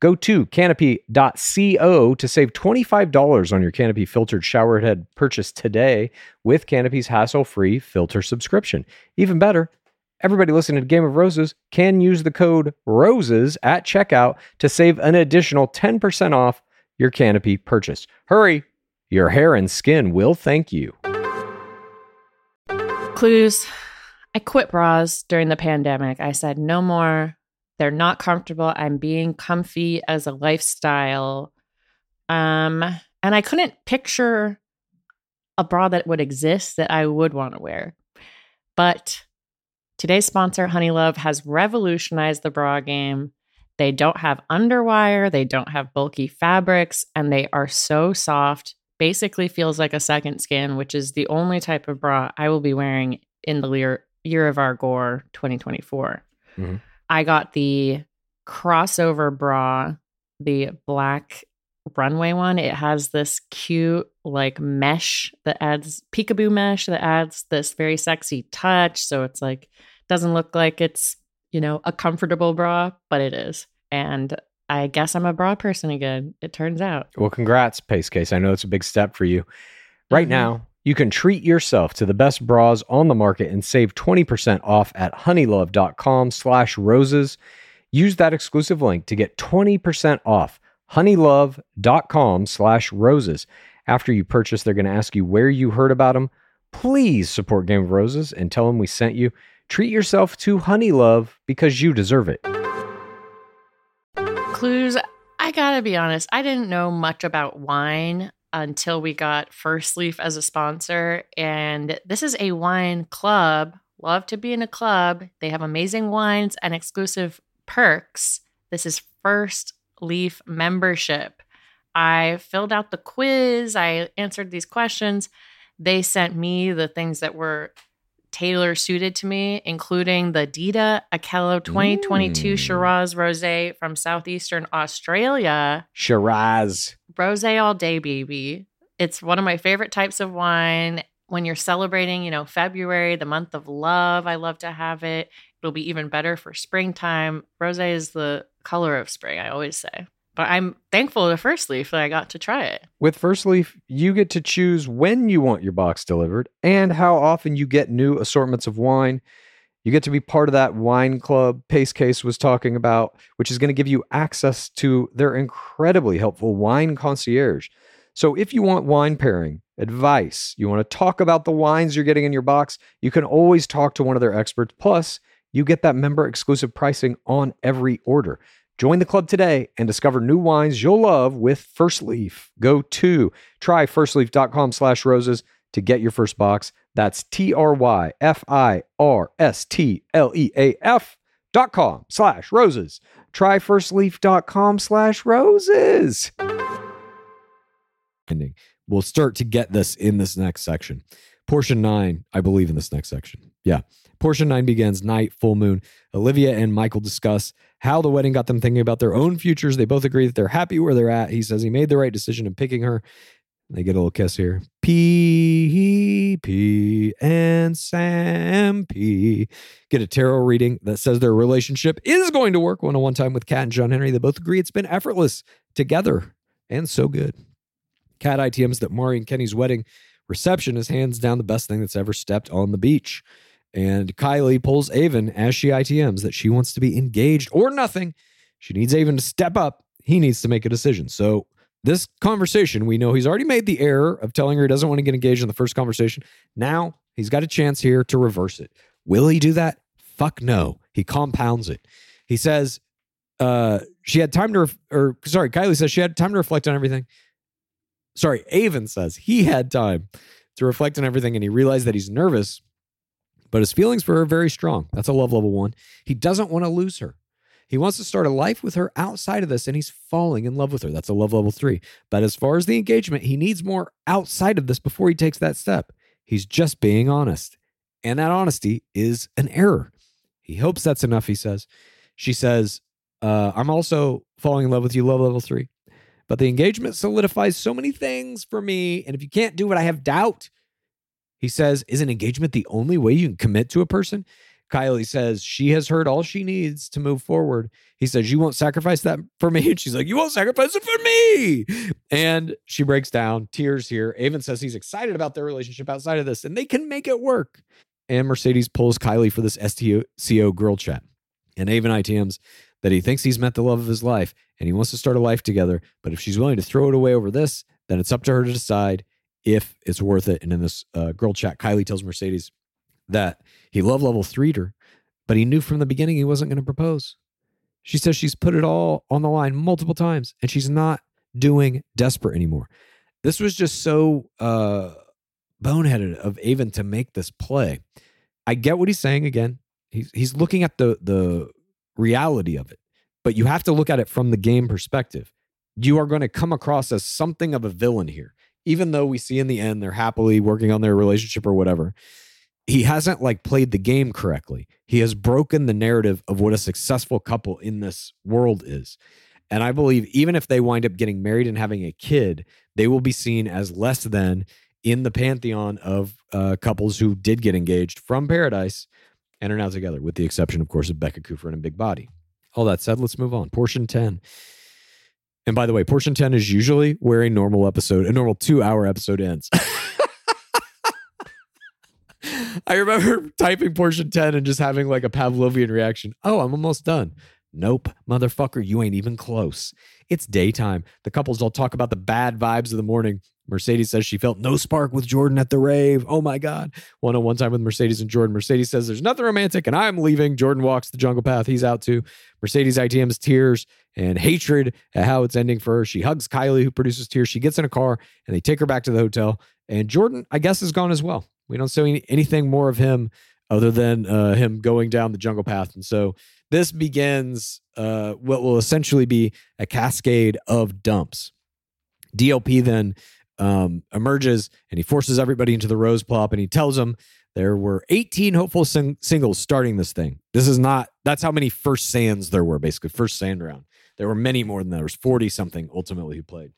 Go to canopy.co to save $25 on your Canopy filtered shower head purchase today with Canopy's hassle free filter subscription. Even better, everybody listening to Game of Roses can use the code ROSES at checkout to save an additional 10% off your Canopy purchase. Hurry, your hair and skin will thank you. Clues. I quit bras during the pandemic. I said no more. They're not comfortable. I'm being comfy as a lifestyle. Um, and I couldn't picture a bra that would exist that I would want to wear. But today's sponsor, Honey Love, has revolutionized the bra game. They don't have underwire, they don't have bulky fabrics, and they are so soft. Basically feels like a second skin, which is the only type of bra I will be wearing in the year, year of our gore 2024. Mhm. I got the crossover bra, the black runway one. It has this cute like mesh that adds peekaboo mesh that adds this very sexy touch. So it's like doesn't look like it's, you know, a comfortable bra, but it is. And I guess I'm a bra person again. It turns out. Well, congrats, Pace Case. I know it's a big step for you. Right Mhm. now, you can treat yourself to the best bras on the market and save 20% off at honeylove.com slash roses. Use that exclusive link to get 20% off honeylove.com slash roses. After you purchase, they're going to ask you where you heard about them. Please support Game of Roses and tell them we sent you. Treat yourself to Honey Love because you deserve it. Clues. I gotta be honest, I didn't know much about wine until we got First Leaf as a sponsor. And this is a wine club. Love to be in a club. They have amazing wines and exclusive perks. This is First Leaf membership. I filled out the quiz, I answered these questions. They sent me the things that were tailor suited to me, including the Dita Akello 2022 Mm. Shiraz Rosé from Southeastern Australia. Shiraz. Rosé all day, baby. It's one of my favorite types of wine. When you're celebrating, you know, February, the month of love, I love to have it. It'll be even better for springtime. Rosé is the color of spring, I always say. But I'm thankful to First Leaf that I got to try it. With First Leaf, you get to choose when you want your box delivered and how often you get new assortments of wine. You get to be part of that wine club Pace Case was talking about, which is going to give you access to their incredibly helpful wine concierge. So if you want wine pairing, advice, you want to talk about the wines you're getting in your box, you can always talk to one of their experts. Plus, you get that member exclusive pricing on every order. Join the club today and discover new wines you'll love with First Leaf. Go to tryfirstleaf.com slash roses to get your first box. That's T-R-Y-F-I-R-S-T-L-E-A-F dot com slash roses. Tryfirstleaf.com slash roses. We'll start to get this in this next section. Portion nine, I believe in this next section. Yeah. Portion nine begins night, full moon. Olivia and Michael discuss how the wedding got them thinking about their own futures. They both agree that they're happy where they're at. He says he made the right decision in picking her. They get a little kiss here. P P and Sam P get a tarot reading that says their relationship is going to work one on one time with Kat and John Henry. They both agree it's been effortless together and so good. Kat ITMs that Mari and Kenny's wedding reception is hands down the best thing that's ever stepped on the beach. And Kylie pulls Aven as she ITMs that she wants to be engaged or nothing. She needs Aven to step up. He needs to make a decision. So, this conversation, we know he's already made the error of telling her he doesn't want to get engaged in the first conversation. Now he's got a chance here to reverse it. Will he do that? Fuck no. He compounds it. He says, uh, she had time to, ref- or sorry, Kylie says she had time to reflect on everything. Sorry, Aven says he had time to reflect on everything and he realized that he's nervous, but his feelings for her are very strong. That's a love level one. He doesn't want to lose her. He wants to start a life with her outside of this, and he's falling in love with her. That's a love level three. But as far as the engagement, he needs more outside of this before he takes that step. He's just being honest. And that honesty is an error. He hopes that's enough, he says. She says, uh, I'm also falling in love with you, love level three. But the engagement solidifies so many things for me. And if you can't do it, I have doubt. He says, Is an engagement the only way you can commit to a person? Kylie says she has heard all she needs to move forward. He says, You won't sacrifice that for me. And she's like, You won't sacrifice it for me. And she breaks down, tears here. Aven says he's excited about their relationship outside of this and they can make it work. And Mercedes pulls Kylie for this STCO girl chat. And Aven ITMs that he thinks he's met the love of his life and he wants to start a life together. But if she's willing to throw it away over this, then it's up to her to decide if it's worth it. And in this uh, girl chat, Kylie tells Mercedes that he love level three'd her, but he knew from the beginning he wasn't going to propose. She says she's put it all on the line multiple times and she's not doing desperate anymore. This was just so uh, boneheaded of Aven to make this play. I get what he's saying again. He's he's looking at the the reality of it, but you have to look at it from the game perspective. You are going to come across as something of a villain here, even though we see in the end they're happily working on their relationship or whatever. He hasn't like played the game correctly. He has broken the narrative of what a successful couple in this world is. And I believe even if they wind up getting married and having a kid, they will be seen as less than in the pantheon of uh, couples who did get engaged from Paradise and are now together, with the exception, of course, of Becca Kufrin and Big Body. All that said, let's move on. Portion 10. And by the way, portion 10 is usually where a normal episode, a normal two hour episode ends. I remember typing portion 10 and just having like a Pavlovian reaction. Oh, I'm almost done. Nope, motherfucker, you ain't even close. It's daytime. The couples all talk about the bad vibes of the morning. Mercedes says she felt no spark with Jordan at the rave. Oh my God. One on one time with Mercedes and Jordan. Mercedes says there's nothing romantic and I'm leaving. Jordan walks the jungle path. He's out too. Mercedes ITM's tears and hatred at how it's ending for her. She hugs Kylie, who produces tears. She gets in a car and they take her back to the hotel. And Jordan, I guess, is gone as well. We don't see anything more of him other than uh, him going down the jungle path. And so this begins uh, what will essentially be a cascade of dumps. DLP then um, emerges and he forces everybody into the rose plop and he tells them there were 18 hopeful sing- singles starting this thing. This is not, that's how many first sands there were, basically, first sand round. There were many more than that. There was 40 something ultimately who played.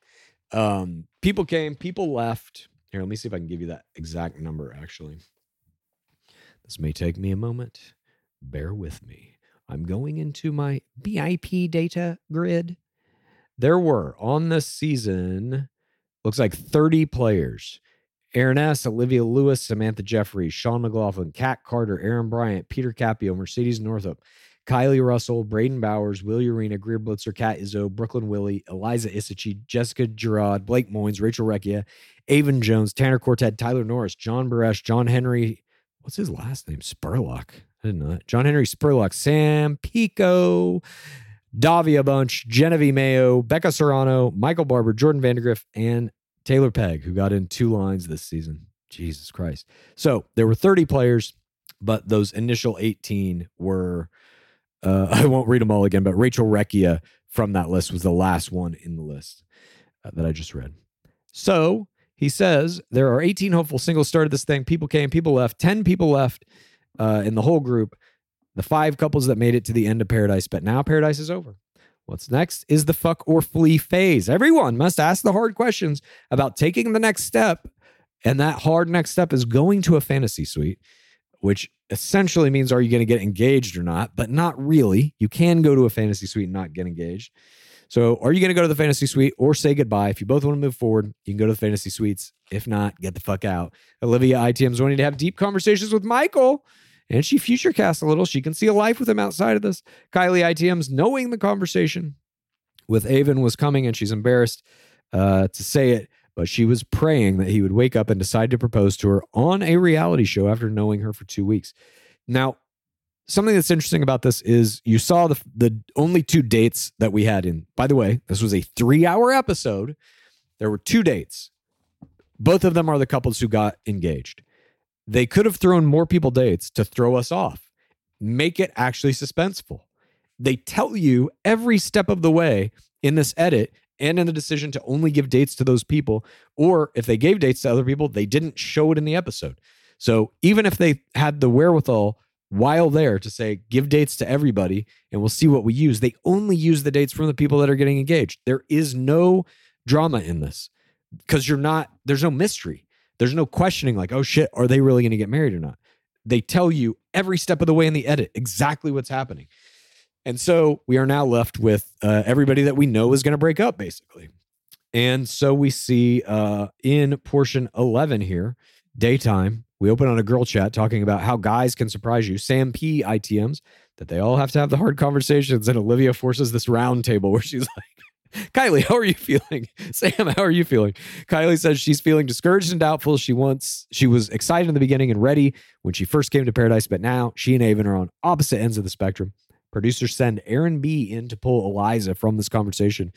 Um, people came, people left. Here, let me see if I can give you that exact number, actually. This may take me a moment. Bear with me. I'm going into my BIP data grid. There were on this season, looks like 30 players. Aaron S., Olivia Lewis, Samantha Jeffries, Sean McLaughlin, Kat Carter, Aaron Bryant, Peter Cappio, Mercedes Northup, Kylie Russell, Brayden Bowers, Will Urena, Greer Blitzer, Kat Izzo, Brooklyn Willie, Eliza Isichei, Jessica Girod, Blake Moynes, Rachel Recchia, Aven Jones, Tanner Courtad, Tyler Norris, John Baresh, John Henry, what's his last name? Spurlock. I didn't know that. John Henry Spurlock, Sam Pico, Davia Bunch, Genevieve Mayo, Becca Serrano, Michael Barber, Jordan Vandergriff, and Taylor Pegg, who got in two lines this season. Jesus Christ. So there were 30 players, but those initial 18 were, uh, I won't read them all again, but Rachel Recchia from that list was the last one in the list uh, that I just read. So he says there are 18 hopeful singles started this thing. People came, people left, 10 people left uh, in the whole group. The five couples that made it to the end of paradise, but now paradise is over. What's next is the fuck or flee phase. Everyone must ask the hard questions about taking the next step. And that hard next step is going to a fantasy suite, which essentially means are you going to get engaged or not? But not really. You can go to a fantasy suite and not get engaged. So, are you going to go to the fantasy suite or say goodbye? If you both want to move forward, you can go to the fantasy suites. If not, get the fuck out. Olivia ITM's wanting to have deep conversations with Michael and she future casts a little. She can see a life with him outside of this. Kylie ITM's knowing the conversation with Aven was coming, and she's embarrassed uh, to say it, but she was praying that he would wake up and decide to propose to her on a reality show after knowing her for two weeks. Now, something that's interesting about this is you saw the the only two dates that we had in. By the way, this was a three hour episode. There were two dates. Both of them are the couples who got engaged. They could have thrown more people dates to throw us off, make it actually suspenseful. They tell you every step of the way in this edit and in the decision to only give dates to those people. Or if they gave dates to other people, they didn't show it in the episode. So even if they had the wherewithal while there to say, give dates to everybody and we'll see what we use, they only use the dates from the people that are getting engaged. There is no drama in this because you're not, there's no mystery. There's no questioning like, oh shit, are they really going to get married or not? They tell you every step of the way in the edit exactly what's happening. And so we are now left with uh, everybody that we know is going to break up, basically. And so we see uh, in portion 11 here, daytime, we open on a girl chat talking about how guys can surprise you. Sam P ITMs that they all have to have the hard conversations. And Olivia forces this round table where she's like, Kylie, how are you feeling? Sam, how are you feeling? Kylie says she's feeling discouraged and doubtful. She wants, she was excited in the beginning and ready when she first came to Paradise, but now she and Aven are on opposite ends of the spectrum. Producers send Aaron B in to pull Eliza from this conversation.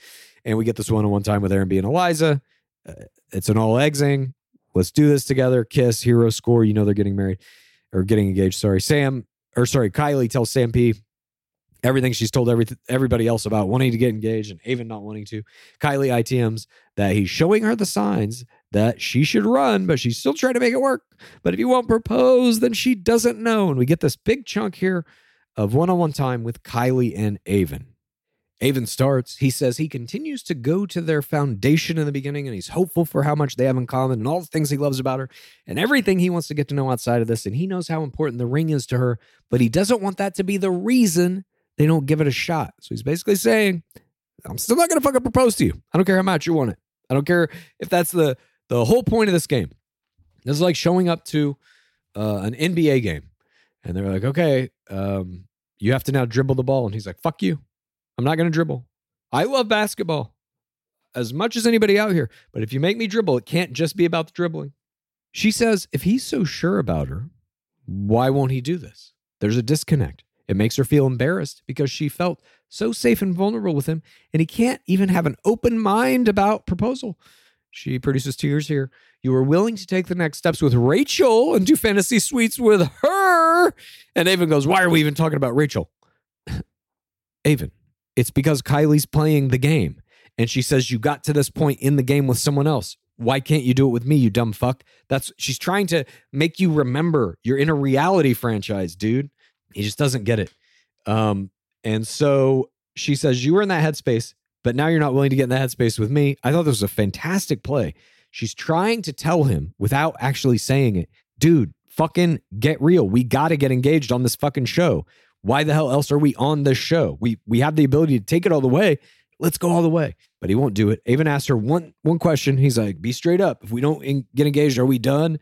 And we get this one on one time with Aaron B and Eliza. Uh, it's an all egging. Let's do this together. Kiss, hero score. You know they're getting married or getting engaged. Sorry. Sam, or sorry, Kylie tells Sam P everything she's told every, everybody else about wanting to get engaged and even not wanting to. Kylie ITMs that he's showing her the signs that she should run, but she's still trying to make it work. But if he won't propose, then she doesn't know. And we get this big chunk here of one on one time with Kylie and Aven. Aven starts. He says he continues to go to their foundation in the beginning and he's hopeful for how much they have in common and all the things he loves about her and everything he wants to get to know outside of this. And he knows how important the ring is to her, but he doesn't want that to be the reason they don't give it a shot. So he's basically saying, I'm still not going to fucking propose to you. I don't care how much you want it. I don't care if that's the, the whole point of this game. This is like showing up to uh, an NBA game and they're like, okay, um, you have to now dribble the ball. And he's like, fuck you. I'm not going to dribble. I love basketball as much as anybody out here. But if you make me dribble, it can't just be about the dribbling. She says, if he's so sure about her, why won't he do this? There's a disconnect. It makes her feel embarrassed because she felt so safe and vulnerable with him, and he can't even have an open mind about proposal. She produces tears here. You were willing to take the next steps with Rachel and do fantasy suites with her. And Aven goes, Why are we even talking about Rachel? Aven, it's because Kylie's playing the game. And she says, You got to this point in the game with someone else. Why can't you do it with me, you dumb fuck? That's she's trying to make you remember you're in a reality franchise, dude. He just doesn't get it. Um, and so she says, You were in that headspace, but now you're not willing to get in that headspace with me. I thought this was a fantastic play. She's trying to tell him without actually saying it, dude, fucking get real. We got to get engaged on this fucking show. Why the hell else are we on this show? We we have the ability to take it all the way. Let's go all the way. But he won't do it. Aven asked her one one question. He's like, "Be straight up. If we don't get engaged, are we done?"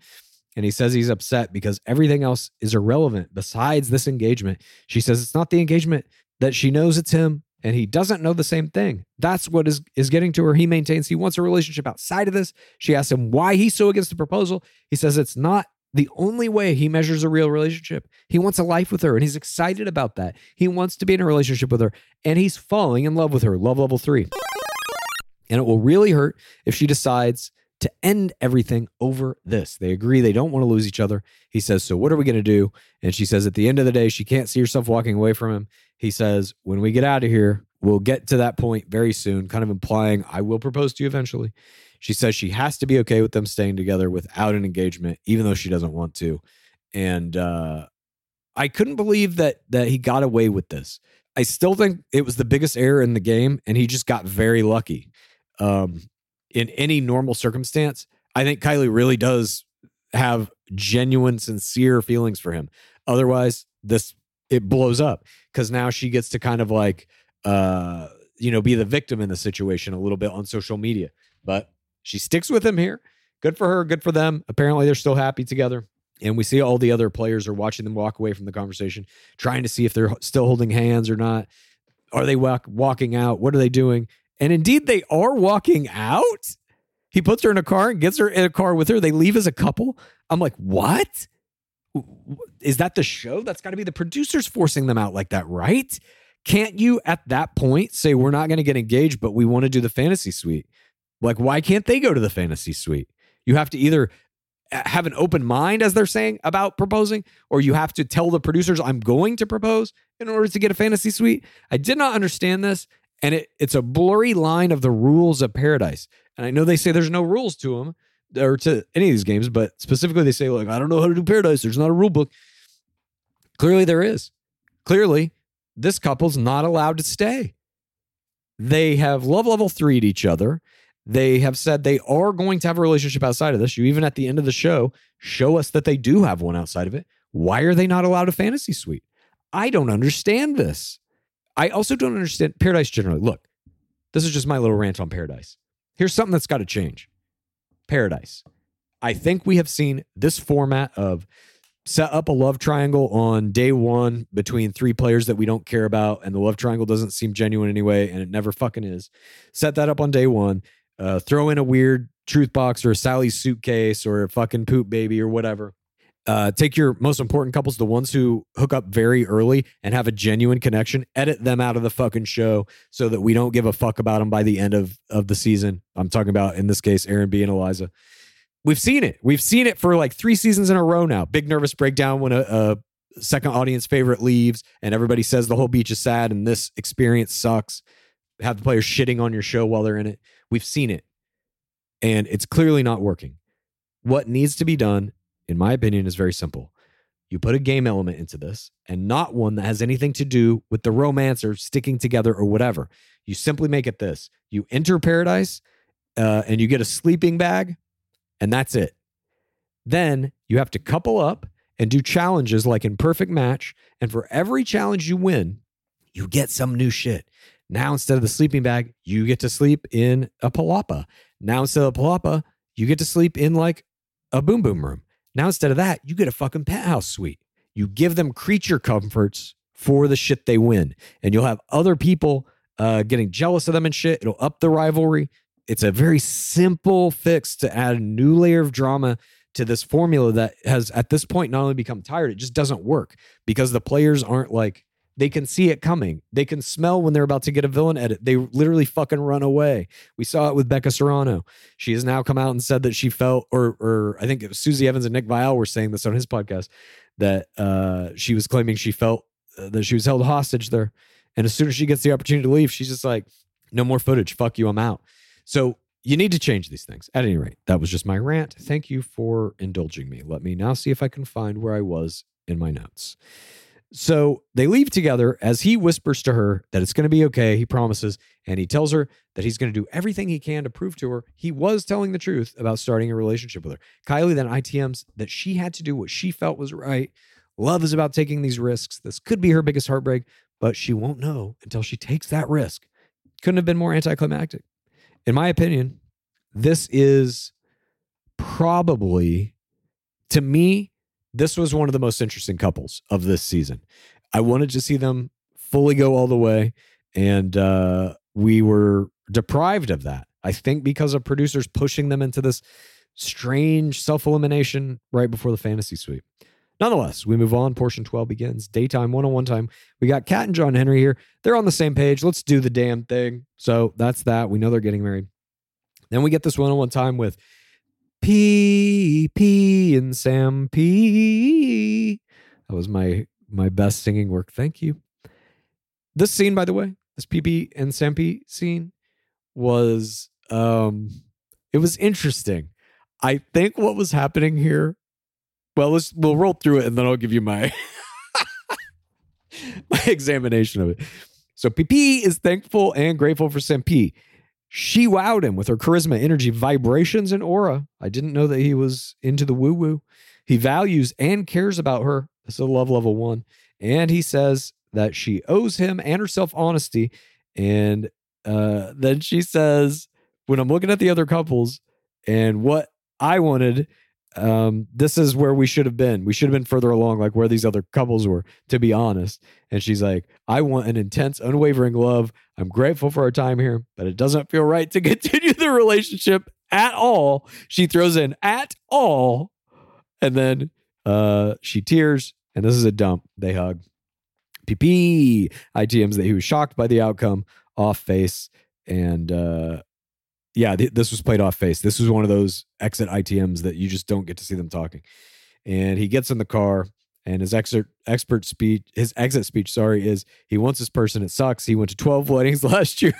And he says he's upset because everything else is irrelevant besides this engagement. She says it's not the engagement that she knows it's him and he doesn't know the same thing. That's what is is getting to her. He maintains he wants a relationship outside of this. She asks him why he's so against the proposal. He says it's not the only way he measures a real relationship. He wants a life with her and he's excited about that. He wants to be in a relationship with her and he's falling in love with her. Love level 3. And it will really hurt if she decides to end everything over this. They agree they don't want to lose each other. He says, So what are we going to do? And she says, At the end of the day, she can't see herself walking away from him. He says, When we get out of here, we'll get to that point very soon, kind of implying, I will propose to you eventually. She says she has to be okay with them staying together without an engagement, even though she doesn't want to. And uh, I couldn't believe that that he got away with this. I still think it was the biggest error in the game, and he just got very lucky. Um, in any normal circumstance, I think Kylie really does have genuine, sincere feelings for him. Otherwise, this it blows up because now she gets to kind of like uh you know be the victim in the situation a little bit on social media. But she sticks with him here. Good for her. Good for them. Apparently, they're still happy together. And we see all the other players are watching them walk away from the conversation, trying to see if they're still holding hands or not. Are they walk, walking out? What are they doing? And indeed, they are walking out. He puts her in a car and gets her in a car with her. They leave as a couple. I'm like, what? Is that the show? That's got to be the producers forcing them out like that, right? Can't you at that point say, we're not going to get engaged, but we want to do the fantasy suite? Like, why can't they go to the fantasy suite? You have to either uh, have an open mind, as they're saying, about proposing, or you have to tell the producers, I'm going to propose in order to get a fantasy suite. I did not understand this. And it, it's a blurry line of the rules of paradise. And I know they say there's no rules to them or to any of these games, but specifically they say, like, I don't know how to do paradise. There's not a rule book. Clearly there is. Clearly, this couple's not allowed to stay. They have love level three at each other. They have said they are going to have a relationship outside of this. You even at the end of the show show us that they do have one outside of it. Why are they not allowed a fantasy suite? I don't understand this. I also don't understand paradise generally. Look, this is just my little rant on paradise. Here's something that's got to change. Paradise. I think we have seen this format of set up a love triangle on day one between three players that we don't care about, and the love triangle doesn't seem genuine anyway, and it never fucking is. Set that up on day one. Uh, throw in a weird truth box or a Sally's suitcase or a fucking poop baby or whatever. Uh, take your most important couples, the ones who hook up very early and have a genuine connection, edit them out of the fucking show so that we don't give a fuck about them by the end of, of the season. I'm talking about, in this case, Aaron B and Eliza. We've seen it. We've seen it for like three seasons in a row now. Big nervous breakdown when a, a second audience favorite leaves and everybody says the whole beach is sad and this experience sucks. Have the players shitting on your show while they're in it. We've seen it. And it's clearly not working. What needs to be done, in my opinion, is very simple. You put a game element into this and not one that has anything to do with the romance or sticking together or whatever. You simply make it this you enter paradise uh, and you get a sleeping bag, and that's it. Then you have to couple up and do challenges like in Perfect Match. And for every challenge you win, you get some new shit. Now, instead of the sleeping bag, you get to sleep in a palapa. Now, instead of a palapa, you get to sleep in like a boom boom room. Now, instead of that, you get a fucking penthouse suite. You give them creature comforts for the shit they win. And you'll have other people uh, getting jealous of them and shit. It'll up the rivalry. It's a very simple fix to add a new layer of drama to this formula that has at this point not only become tired, it just doesn't work because the players aren't like they can see it coming. They can smell when they're about to get a villain edit. They literally fucking run away. We saw it with Becca Serrano. She has now come out and said that she felt, or or I think it was Susie Evans and Nick Viall were saying this on his podcast that uh, she was claiming she felt uh, that she was held hostage there. And as soon as she gets the opportunity to leave, she's just like, "No more footage. Fuck you. I'm out." So you need to change these things. At any rate, that was just my rant. Thank you for indulging me. Let me now see if I can find where I was in my notes. So they leave together as he whispers to her that it's going to be okay. He promises, and he tells her that he's going to do everything he can to prove to her he was telling the truth about starting a relationship with her. Kylie then ITMs that she had to do what she felt was right. Love is about taking these risks. This could be her biggest heartbreak, but she won't know until she takes that risk. Couldn't have been more anticlimactic. In my opinion, this is probably, to me, this was one of the most interesting couples of this season. I wanted to see them fully go all the way, and uh, we were deprived of that. I think because of producers pushing them into this strange self elimination right before the fantasy suite. Nonetheless, we move on. Portion 12 begins. Daytime, one on one time. We got Kat and John Henry here. They're on the same page. Let's do the damn thing. So that's that. We know they're getting married. Then we get this one on one time with P P and Sam P. That was my my best singing work. Thank you. This scene, by the way, this PP and Sam P scene was um it was interesting. I think what was happening here. Well, let's we'll roll through it and then I'll give you my my examination of it. So PP is thankful and grateful for Sam P. She wowed him with her charisma, energy, vibrations, and aura. I didn't know that he was into the woo woo. He values and cares about her. This is a love level one. And he says that she owes him and herself honesty. And uh, then she says, when I'm looking at the other couples and what I wanted, um, this is where we should have been. We should have been further along, like where these other couples were, to be honest. And she's like, I want an intense, unwavering love. I'm grateful for our time here, but it doesn't feel right to continue the relationship at all. She throws in at all. And then uh, she tears, and this is a dump. They hug. PP ITMs that he was shocked by the outcome, off face, and uh, yeah, th- this was played off face. This was one of those exit ITMs that you just don't get to see them talking. And he gets in the car, and his expert expert speech, his exit speech, sorry, is he wants this person. It sucks. He went to twelve weddings last year,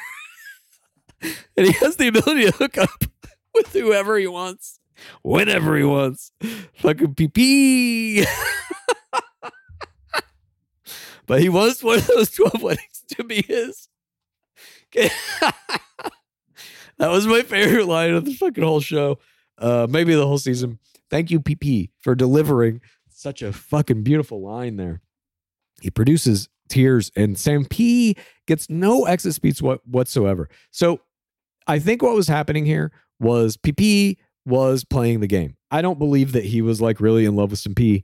and he has the ability to hook up with whoever he wants, whenever he wants. Fucking PP. but he wants one of those twelve weddings to be his. That was my favorite line of the fucking whole show. Uh, maybe the whole season. Thank you, PP, for delivering such a fucking beautiful line there. He produces tears, and Sam P gets no exit speech what, whatsoever. So I think what was happening here was PP was playing the game. I don't believe that he was like really in love with Sam P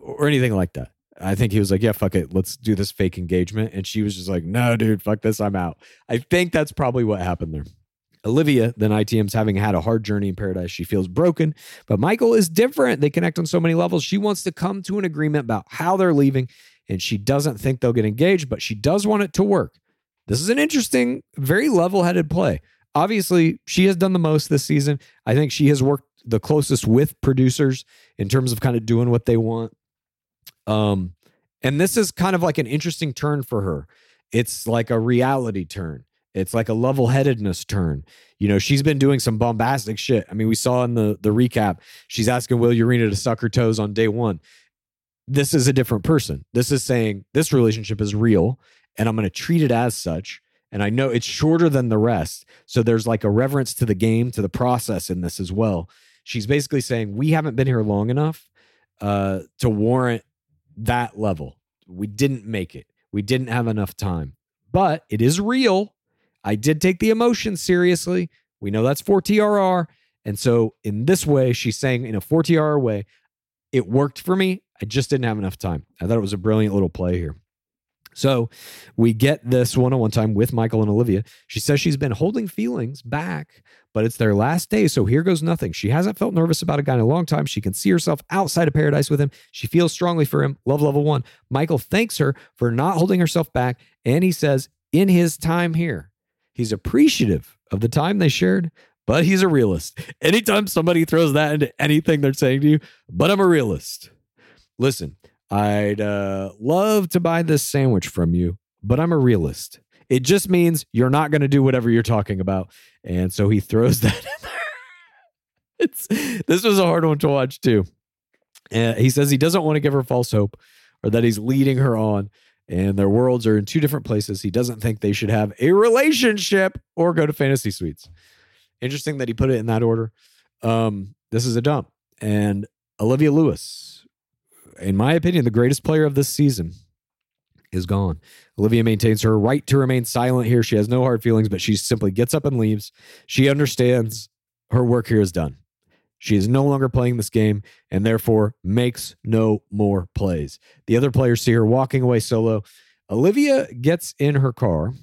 or anything like that. I think he was like, yeah, fuck it. Let's do this fake engagement. And she was just like, no, dude, fuck this. I'm out. I think that's probably what happened there. Olivia, then ITM's having had a hard journey in paradise. She feels broken, but Michael is different. They connect on so many levels. She wants to come to an agreement about how they're leaving, and she doesn't think they'll get engaged, but she does want it to work. This is an interesting, very level headed play. Obviously, she has done the most this season. I think she has worked the closest with producers in terms of kind of doing what they want. Um, and this is kind of like an interesting turn for her. It's like a reality turn. It's like a level headedness turn. You know, she's been doing some bombastic shit. I mean, we saw in the the recap, she's asking Will Urena to suck her toes on day one. This is a different person. This is saying this relationship is real and I'm going to treat it as such. And I know it's shorter than the rest. So there's like a reverence to the game, to the process in this as well. She's basically saying, we haven't been here long enough uh, to warrant that level. We didn't make it. We didn't have enough time, but it is real. I did take the emotion seriously. We know that's 4TRR. And so, in this way, she's saying in a 4TRR way, it worked for me. I just didn't have enough time. I thought it was a brilliant little play here. So we get this one on one time with Michael and Olivia. She says she's been holding feelings back, but it's their last day. So here goes nothing. She hasn't felt nervous about a guy in a long time. She can see herself outside of paradise with him. She feels strongly for him. Love level one. Michael thanks her for not holding herself back. And he says, in his time here, he's appreciative of the time they shared, but he's a realist. Anytime somebody throws that into anything they're saying to you, but I'm a realist. Listen, I'd uh, love to buy this sandwich from you, but I'm a realist. It just means you're not going to do whatever you're talking about. And so he throws that in there. It's this was a hard one to watch too. And he says he doesn't want to give her false hope or that he's leading her on and their worlds are in two different places. He doesn't think they should have a relationship or go to fantasy suites. Interesting that he put it in that order. Um, this is a dump. And Olivia Lewis, in my opinion, the greatest player of this season, is gone. Olivia maintains her right to remain silent here. She has no hard feelings, but she simply gets up and leaves. She understands her work here is done. She is no longer playing this game and therefore makes no more plays. The other players see her walking away solo. Olivia gets in her car,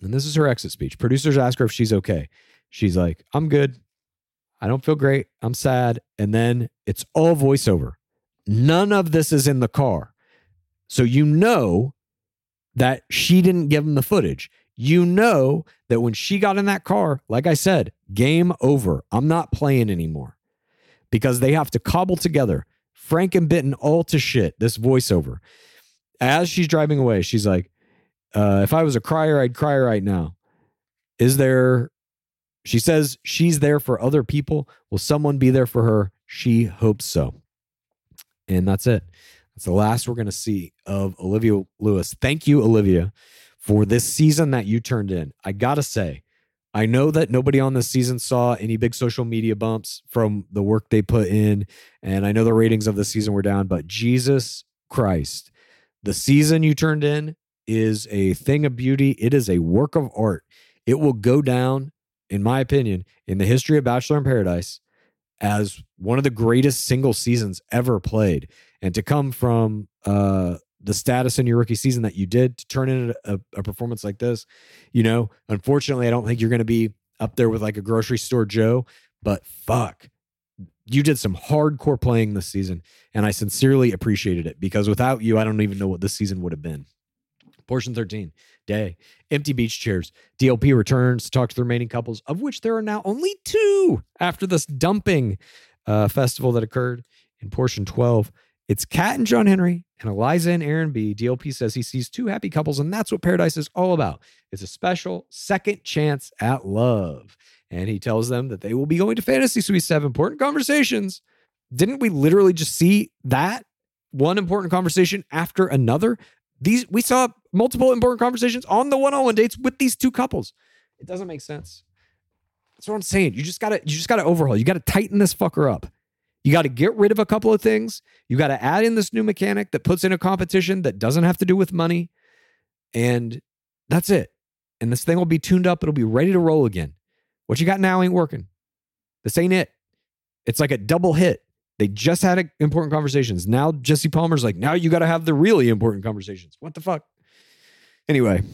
and this is her exit speech. Producers ask her if she's okay. She's like, I'm good. I don't feel great. I'm sad. And then it's all voiceover. None of this is in the car. So you know that she didn't give him the footage. You know that when she got in that car, like I said, game over. I'm not playing anymore because they have to cobble together Frankenbitten all to shit this voiceover. As she's driving away, she's like, uh, if I was a crier, I'd cry right now. Is there, she says she's there for other people. Will someone be there for her? She hopes so. And that's it. That's the last we're going to see of Olivia Lewis. Thank you, Olivia, for this season that you turned in. I got to say, I know that nobody on this season saw any big social media bumps from the work they put in. And I know the ratings of the season were down, but Jesus Christ, the season you turned in is a thing of beauty. It is a work of art. It will go down, in my opinion, in the history of Bachelor in Paradise as one of the greatest single seasons ever played. And to come from uh, the status in your rookie season that you did to turn in a, a performance like this, you know, unfortunately, I don't think you're going to be up there with like a grocery store Joe, but fuck, you did some hardcore playing this season. And I sincerely appreciated it because without you, I don't even know what this season would have been. Portion 13, day, empty beach chairs. DLP returns to talk to the remaining couples, of which there are now only two after this dumping uh, festival that occurred in portion 12. It's Kat and John Henry and Eliza and Aaron B. DLP says he sees two happy couples, and that's what paradise is all about. It's a special second chance at love. And he tells them that they will be going to Fantasy Suites to have Important conversations. Didn't we literally just see that one important conversation after another? These we saw multiple important conversations on the one-on-one dates with these two couples. It doesn't make sense. That's what I'm saying. You just gotta, you just gotta overhaul. You gotta tighten this fucker up. You got to get rid of a couple of things. You got to add in this new mechanic that puts in a competition that doesn't have to do with money. And that's it. And this thing will be tuned up. It'll be ready to roll again. What you got now ain't working. This ain't it. It's like a double hit. They just had important conversations. Now Jesse Palmer's like, now you got to have the really important conversations. What the fuck? Anyway,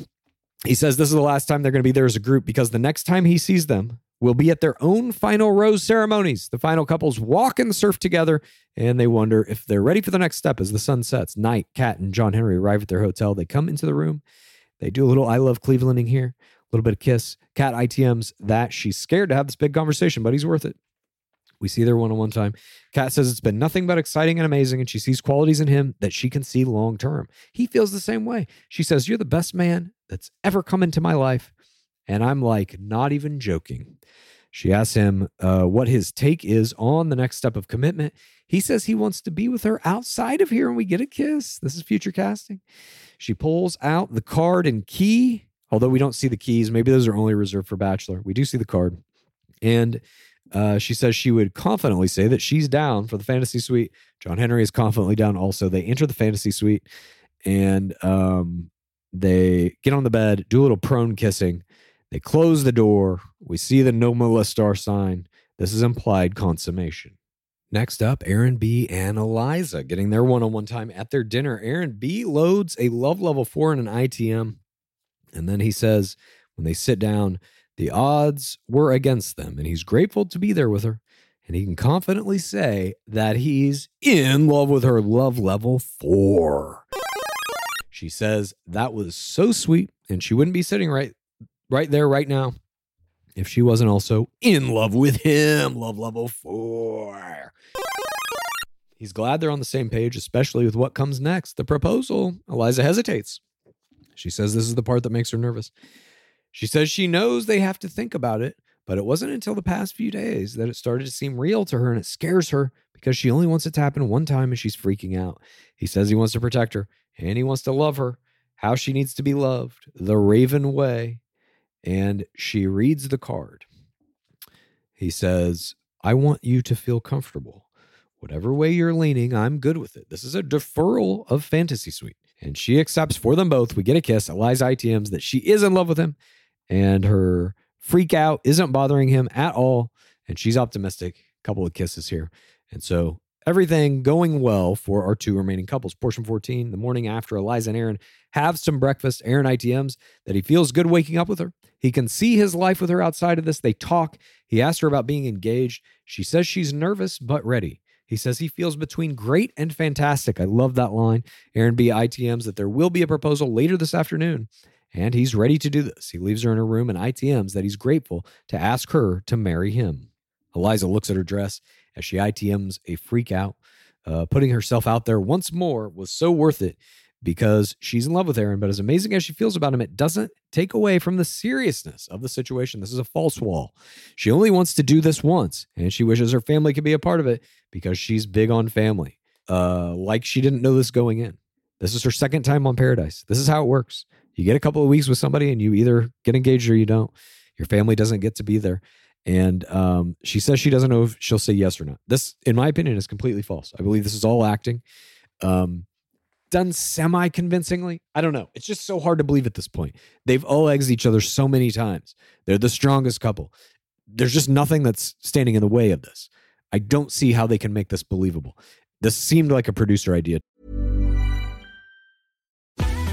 he says this is the last time they're going to be there as a group because the next time he sees them will be at their own final rose ceremonies. The final couples walk in the surf together and they wonder if they're ready for the next step as the sun sets. Night, Kat and John Henry arrive at their hotel. They come into the room. They do a little I love Clevelanding here, a little bit of kiss. Kat ITMs that she's scared to have this big conversation, but he's worth it. We see their one on one time. Kat says it's been nothing but exciting and amazing, and she sees qualities in him that she can see long term. He feels the same way. She says, You're the best man that's ever come into my life. And I'm like, not even joking. She asks him uh, what his take is on the next step of commitment. He says he wants to be with her outside of here and we get a kiss. This is future casting. She pulls out the card and key, although we don't see the keys. Maybe those are only reserved for Bachelor. We do see the card. And uh, she says she would confidently say that she's down for the fantasy suite. John Henry is confidently down also. They enter the fantasy suite and um, they get on the bed, do a little prone kissing. They close the door. We see the no molestar sign. This is implied consummation. Next up, Aaron B and Eliza getting their one on one time at their dinner. Aaron B loads a love level four in an ITM. And then he says, when they sit down, the odds were against them, and he's grateful to be there with her. And he can confidently say that he's in love with her love level four. She says that was so sweet, and she wouldn't be sitting right right there, right now, if she wasn't also in love with him. Love level oh, four. He's glad they're on the same page, especially with what comes next the proposal. Eliza hesitates. She says this is the part that makes her nervous. She says she knows they have to think about it, but it wasn't until the past few days that it started to seem real to her and it scares her because she only wants it to happen one time and she's freaking out. He says he wants to protect her and he wants to love her, how she needs to be loved, the Raven way. And she reads the card. He says, I want you to feel comfortable. Whatever way you're leaning, I'm good with it. This is a deferral of Fantasy Suite. And she accepts for them both. We get a kiss. Eliza ITMs that she is in love with him and her freak out isn't bothering him at all. And she's optimistic. Couple of kisses here. And so everything going well for our two remaining couples. Portion 14, the morning after Eliza and Aaron have some breakfast. Aaron ITMs that he feels good waking up with her. He can see his life with her outside of this. They talk. He asks her about being engaged. She says she's nervous but ready. He says he feels between great and fantastic. I love that line. Aaron B. ITMs that there will be a proposal later this afternoon, and he's ready to do this. He leaves her in her room and ITMs that he's grateful to ask her to marry him. Eliza looks at her dress as she ITMs a freak out. Uh, putting herself out there once more was so worth it because she's in love with Aaron. But as amazing as she feels about him, it doesn't take away from the seriousness of the situation. This is a false wall. She only wants to do this once, and she wishes her family could be a part of it because she's big on family. Uh, like she didn't know this going in. This is her second time on Paradise. This is how it works. You get a couple of weeks with somebody, and you either get engaged or you don't. Your family doesn't get to be there. And um, she says she doesn't know if she'll say yes or not. This, in my opinion, is completely false. I believe this is all acting. Um, done semi convincingly. I don't know. It's just so hard to believe at this point. They've all eggs each other so many times. They're the strongest couple. There's just nothing that's standing in the way of this. I don't see how they can make this believable. This seemed like a producer idea.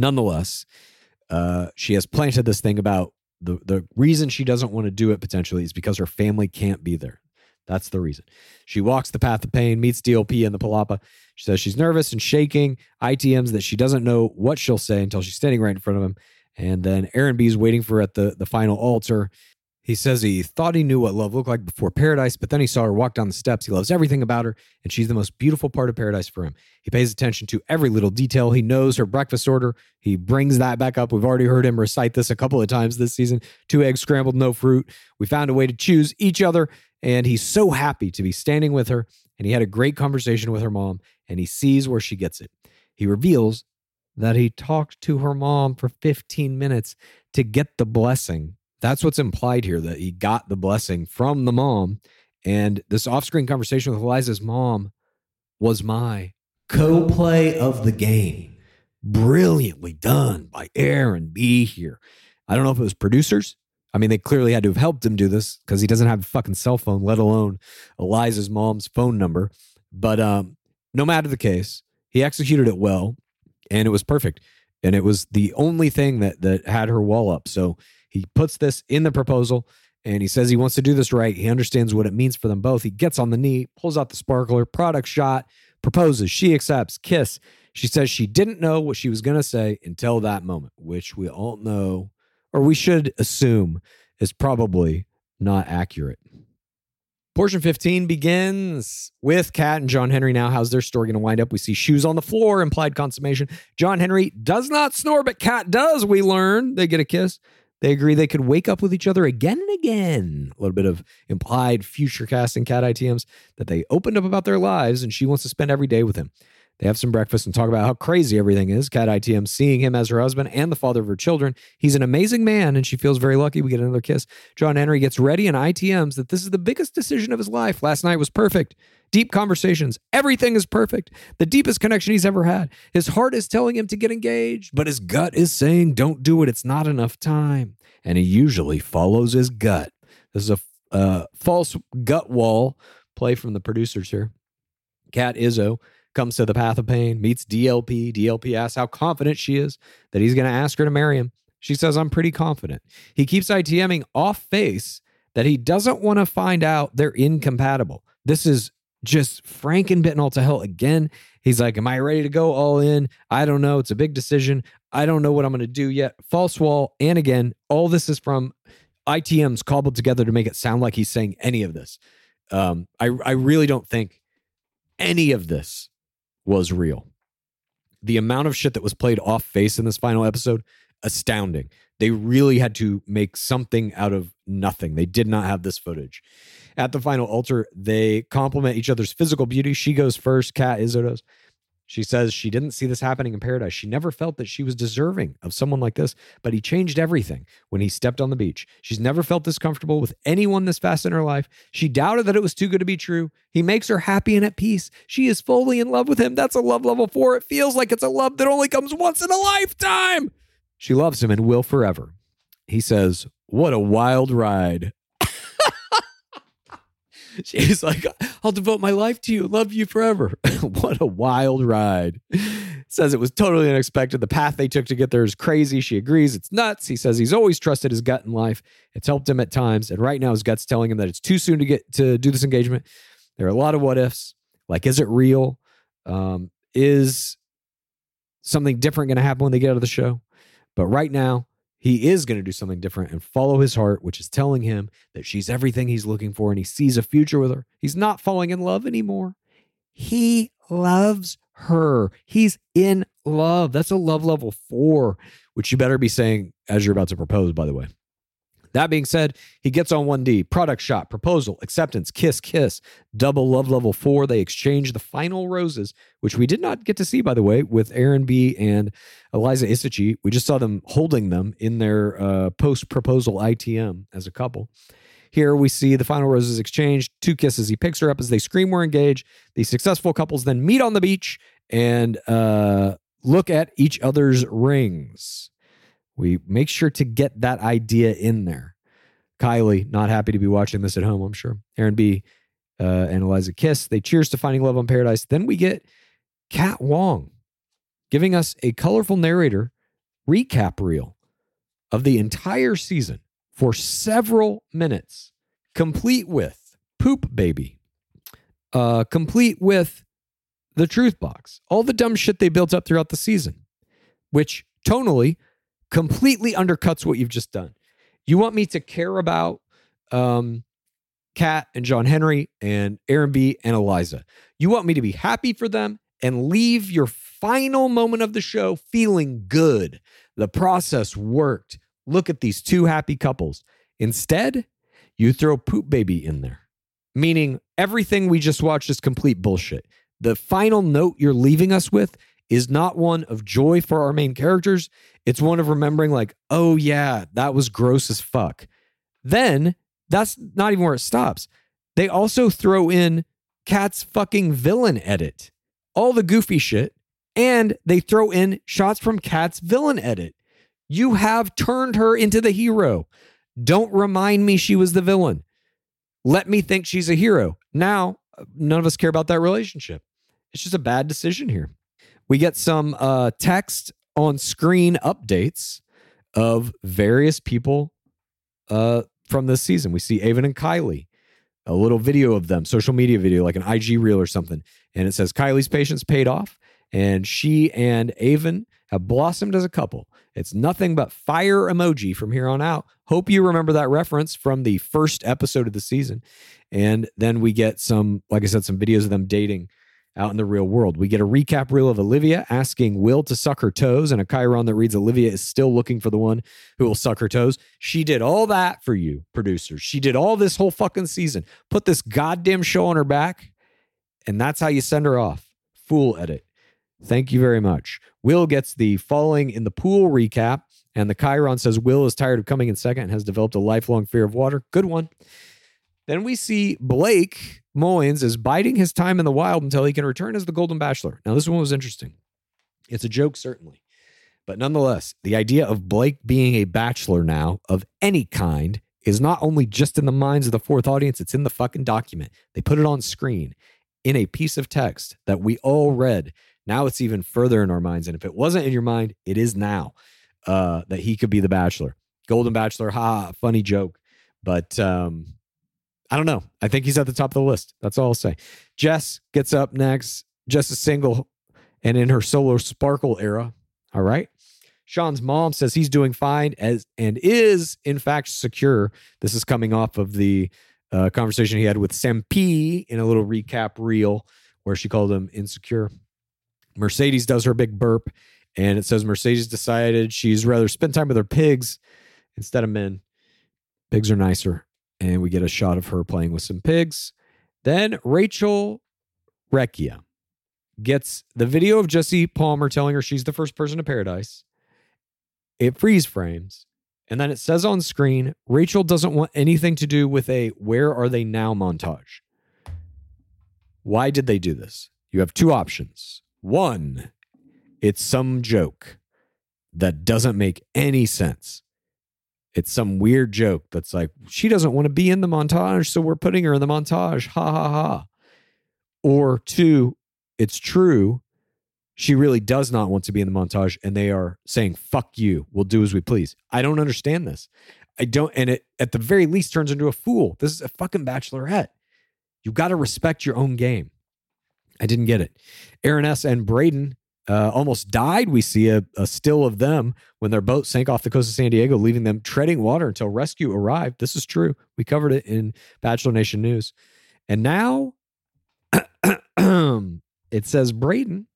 Nonetheless, uh, she has planted this thing about the the reason she doesn't want to do it potentially is because her family can't be there. That's the reason. She walks the path of pain, meets DLP in the Palapa. She says she's nervous and shaking. ITMs that she doesn't know what she'll say until she's standing right in front of him. And then Aaron B is waiting for her at the, the final altar. He says he thought he knew what love looked like before paradise, but then he saw her walk down the steps. He loves everything about her, and she's the most beautiful part of paradise for him. He pays attention to every little detail. He knows her breakfast order. He brings that back up. We've already heard him recite this a couple of times this season two eggs scrambled, no fruit. We found a way to choose each other, and he's so happy to be standing with her. And he had a great conversation with her mom, and he sees where she gets it. He reveals that he talked to her mom for 15 minutes to get the blessing. That's what's implied here that he got the blessing from the mom. And this off screen conversation with Eliza's mom was my co play of the game. Brilliantly done by Aaron B here. I don't know if it was producers. I mean, they clearly had to have helped him do this because he doesn't have a fucking cell phone, let alone Eliza's mom's phone number. But um, no matter the case, he executed it well and it was perfect. And it was the only thing that that had her wall up. So he puts this in the proposal and he says he wants to do this right. He understands what it means for them both. He gets on the knee, pulls out the sparkler, product shot, proposes. She accepts, kiss. She says she didn't know what she was going to say until that moment, which we all know, or we should assume, is probably not accurate. Portion 15 begins with Kat and John Henry now. How's their story going to wind up? We see shoes on the floor, implied consummation. John Henry does not snore, but Kat does, we learn. They get a kiss. They agree they could wake up with each other again and again. A little bit of implied future casting Kat ITMs that they opened up about their lives, and she wants to spend every day with him. They have some breakfast and talk about how crazy everything is. Kat ITM seeing him as her husband and the father of her children. He's an amazing man, and she feels very lucky. We get another kiss. John Henry gets ready and ITMs that this is the biggest decision of his life. Last night was perfect. Deep conversations. Everything is perfect. The deepest connection he's ever had. His heart is telling him to get engaged, but his gut is saying, don't do it. It's not enough time. And he usually follows his gut. This is a uh, false gut wall play from the producers here. Kat Izzo comes to the path of pain, meets DLP. DLP asks how confident she is that he's going to ask her to marry him. She says, I'm pretty confident. He keeps ITMing off face that he doesn't want to find out they're incompatible. This is just Frankenbitten to hell again. He's like, Am I ready to go all in? I don't know. It's a big decision. I don't know what I'm going to do yet. False wall. And again, all this is from ITMs cobbled together to make it sound like he's saying any of this. Um, I, I really don't think any of this was real. The amount of shit that was played off face in this final episode, astounding. They really had to make something out of nothing. They did not have this footage. At the final altar, they compliment each other's physical beauty. She goes first, Kat Izzo does. She says she didn't see this happening in paradise. She never felt that she was deserving of someone like this, but he changed everything when he stepped on the beach. She's never felt this comfortable with anyone this fast in her life. She doubted that it was too good to be true. He makes her happy and at peace. She is fully in love with him. That's a love level four. It feels like it's a love that only comes once in a lifetime. She loves him and will forever. He says, What a wild ride. She's like, I'll devote my life to you, love you forever. what a wild ride. Says it was totally unexpected. The path they took to get there is crazy. She agrees it's nuts. He says he's always trusted his gut in life. It's helped him at times. And right now, his gut's telling him that it's too soon to get to do this engagement. There are a lot of what ifs. Like, is it real? Um, is something different going to happen when they get out of the show? But right now, he is going to do something different and follow his heart, which is telling him that she's everything he's looking for and he sees a future with her. He's not falling in love anymore. He loves her. He's in love. That's a love level four, which you better be saying as you're about to propose, by the way. That being said, he gets on 1D, product shot, proposal, acceptance, kiss, kiss, double love level four. They exchange the final roses, which we did not get to see, by the way, with Aaron B and Eliza Isichei. We just saw them holding them in their uh, post proposal ITM as a couple. Here we see the final roses exchanged, two kisses. He picks her up as they scream, We're engaged. The successful couples then meet on the beach and uh, look at each other's rings. We make sure to get that idea in there. Kylie, not happy to be watching this at home, I'm sure. Aaron B. Uh, and Eliza kiss. They cheers to finding love on paradise. Then we get Kat Wong giving us a colorful narrator recap reel of the entire season for several minutes, complete with Poop Baby, uh, complete with the Truth Box, all the dumb shit they built up throughout the season, which tonally completely undercuts what you've just done. You want me to care about um, Kat and John Henry and Aaron B and Eliza. You want me to be happy for them and leave your final moment of the show feeling good. The process worked. Look at these two happy couples. Instead, you throw Poop Baby in there, meaning everything we just watched is complete bullshit. The final note you're leaving us with is not one of joy for our main characters. It's one of remembering, like, oh, yeah, that was gross as fuck. Then that's not even where it stops. They also throw in Kat's fucking villain edit, all the goofy shit, and they throw in shots from Kat's villain edit. You have turned her into the hero. Don't remind me she was the villain. Let me think she's a hero. Now, none of us care about that relationship. It's just a bad decision here. We get some uh, text on screen updates of various people uh, from this season. We see Aven and Kylie, a little video of them, social media video, like an IG reel or something. And it says Kylie's patience paid off, and she and Aven have blossomed as a couple. It's nothing but fire emoji from here on out. Hope you remember that reference from the first episode of the season. And then we get some, like I said, some videos of them dating out in the real world. We get a recap reel of Olivia asking Will to suck her toes and a chyron that reads Olivia is still looking for the one who will suck her toes. She did all that for you, producers. She did all this whole fucking season. Put this goddamn show on her back, and that's how you send her off. Fool edit. Thank you very much. Will gets the falling in the pool recap, and the chyron says Will is tired of coming in second and has developed a lifelong fear of water. Good one. Then we see Blake Moynes is biding his time in the wild until he can return as the Golden Bachelor. Now, this one was interesting. It's a joke, certainly. But nonetheless, the idea of Blake being a bachelor now of any kind is not only just in the minds of the fourth audience, it's in the fucking document. They put it on screen in a piece of text that we all read. Now it's even further in our minds. And if it wasn't in your mind, it is now uh, that he could be the bachelor. Golden Bachelor, ha, funny joke. But um, I don't know. I think he's at the top of the list. That's all I'll say. Jess gets up next. Jess is single and in her solo sparkle era. All right. Sean's mom says he's doing fine as and is in fact secure. This is coming off of the uh, conversation he had with Sam P in a little recap reel where she called him insecure. Mercedes does her big burp, and it says Mercedes decided she's rather spend time with her pigs instead of men. Pigs are nicer. And we get a shot of her playing with some pigs. Then Rachel Recchia gets the video of Jesse Palmer telling her she's the first person to paradise. It freeze frames. And then it says on screen Rachel doesn't want anything to do with a where are they now montage. Why did they do this? You have two options. One, it's some joke that doesn't make any sense. It's some weird joke that's like, she doesn't want to be in the montage, so we're putting her in the montage. Ha ha ha. Or two, it's true. She really does not want to be in the montage, and they are saying, fuck you. We'll do as we please. I don't understand this. I don't, and it at the very least turns into a fool. This is a fucking bachelorette. You've got to respect your own game. I didn't get it. Aaron S. and Brayden uh, almost died. We see a, a still of them when their boat sank off the coast of San Diego, leaving them treading water until rescue arrived. This is true. We covered it in Bachelor Nation News. And now it says Brayden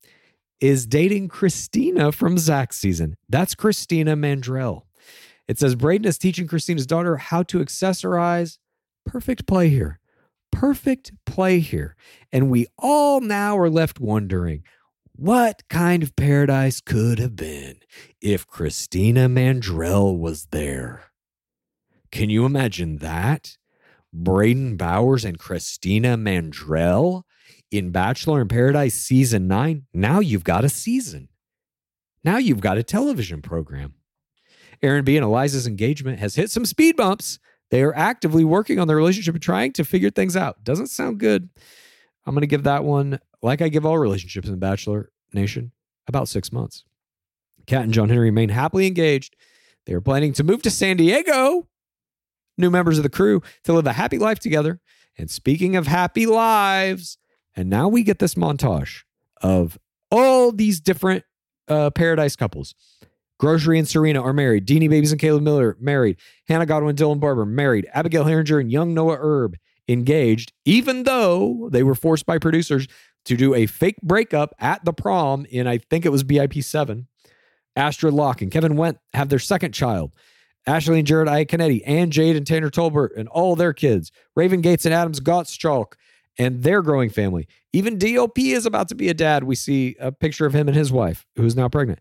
is dating Christina from Zach's season. That's Christina Mandrell. It says Brayden is teaching Christina's daughter how to accessorize. Perfect play here. Perfect play here. And we all now are left wondering what kind of paradise could have been if Christina Mandrell was there? Can you imagine that? Brayden Bowers and Christina Mandrell in Bachelor in Paradise season nine, now you've got a season. Now you've got a television program. Aaron B and Eliza's engagement has hit some speed bumps. They are actively working on their relationship and trying to figure things out. Doesn't sound good. I'm going to give that one, like I give all relationships in the Bachelor Nation, about six months. Kat and John Henry remain happily engaged. They are planning to move to San Diego, new members of the crew, to live a happy life together. And speaking of happy lives, and now we get this montage of all these different uh, paradise couples. Grocery and Serena are married. Deanie Babies and Caelynn Miller married. Hannah Godwin, Dylan Barbour married. Abigail Heringer and young Noah Erb engaged, even though they were forced by producers to do a fake breakup at the prom in, I think it was BIP 7. Astrid Locke and Kevin Wendt have their second child. Ashley and Jared Iaconetti and Jade and Tanner Tolbert and all their kids. Raven Gates and Adams Gottschalk and their growing family. Even DOP is about to be a dad. We see a picture of him and his wife, who is now pregnant.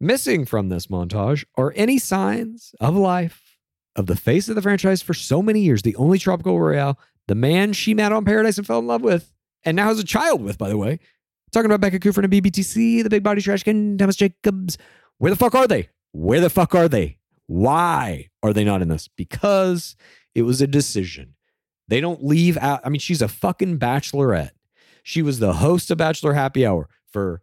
Missing from this montage are any signs of life of the face of the franchise for so many years, the only tropical royale, the man she met on Paradise and fell in love with, and now has a child with, by the way. Talking about Becca Kufrin and BBTC, the Big Body Trash Can, Thomas Jacobs. Where the fuck are they? Where the fuck are they? Why are they not in this? Because it was a decision. They don't leave out. I mean, she's a fucking bachelorette. She was the host of Bachelor Happy Hour for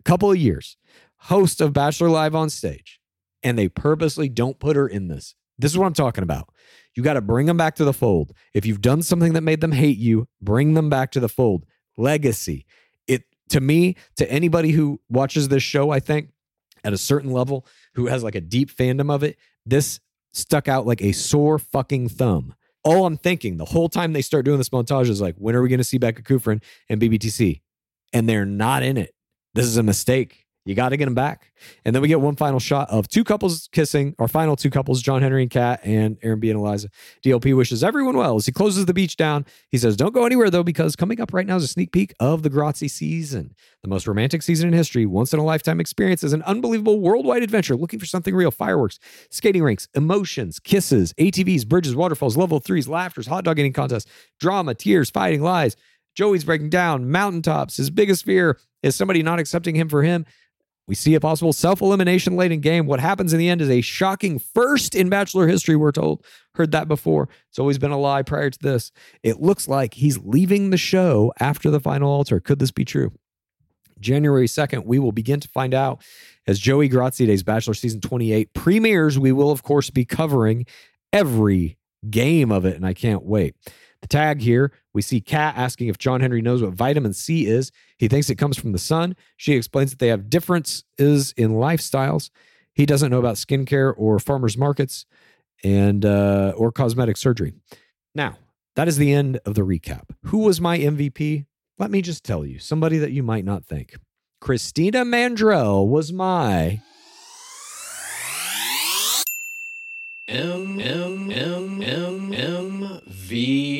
a couple of years, host of Bachelor Live on stage, and they purposely don't put her in this. This is what I'm talking about. You got to bring them back to the fold. If you've done something that made them hate you, bring them back to the fold. Legacy. It to me, to anybody who watches this show, I think at a certain level, who has like a deep fandom of it, this stuck out like a sore fucking thumb. All I'm thinking the whole time they start doing this montage is like, when are we going to see Becca Kufrin and BBTC? And they're not in it. This is a mistake. You got to get them back. And then we get one final shot of two couples kissing, our final two couples, John Henry and Kat, and Aaron B and Eliza. DLP wishes everyone well as he closes the beach down. He says, Don't go anywhere though, because coming up right now is a sneak peek of the Graziadei season, the most romantic season in history, once in a lifetime experience, is an unbelievable worldwide adventure looking for something real fireworks, skating rinks, emotions, kisses, ATVs, bridges, waterfalls, level threes, laughters, hot dog eating contests, drama, tears, fighting, lies. Joey's breaking down, mountaintops. His biggest fear is somebody not accepting him for him. We see a possible self elimination late in game. What happens in the end is a shocking first in Bachelor history, we're told. Heard that before. It's always been a lie prior to this. It looks like he's leaving the show after the final altar. Could this be true? January 2nd, we will begin to find out as Joey Graziadei's Bachelor Season 28 premieres. We will, of course, be covering every game of it, and I can't wait. The tag here, we see Kat asking if John Henry knows what vitamin C is. He thinks it comes from the sun. She explains that they have differences in lifestyles. He doesn't know about skincare or farmers markets and uh, or cosmetic surgery. Now, that is the end of the recap. Who was my MVP? Let me just tell you, somebody that you might not think. Christina Mandrell was my M M M M M V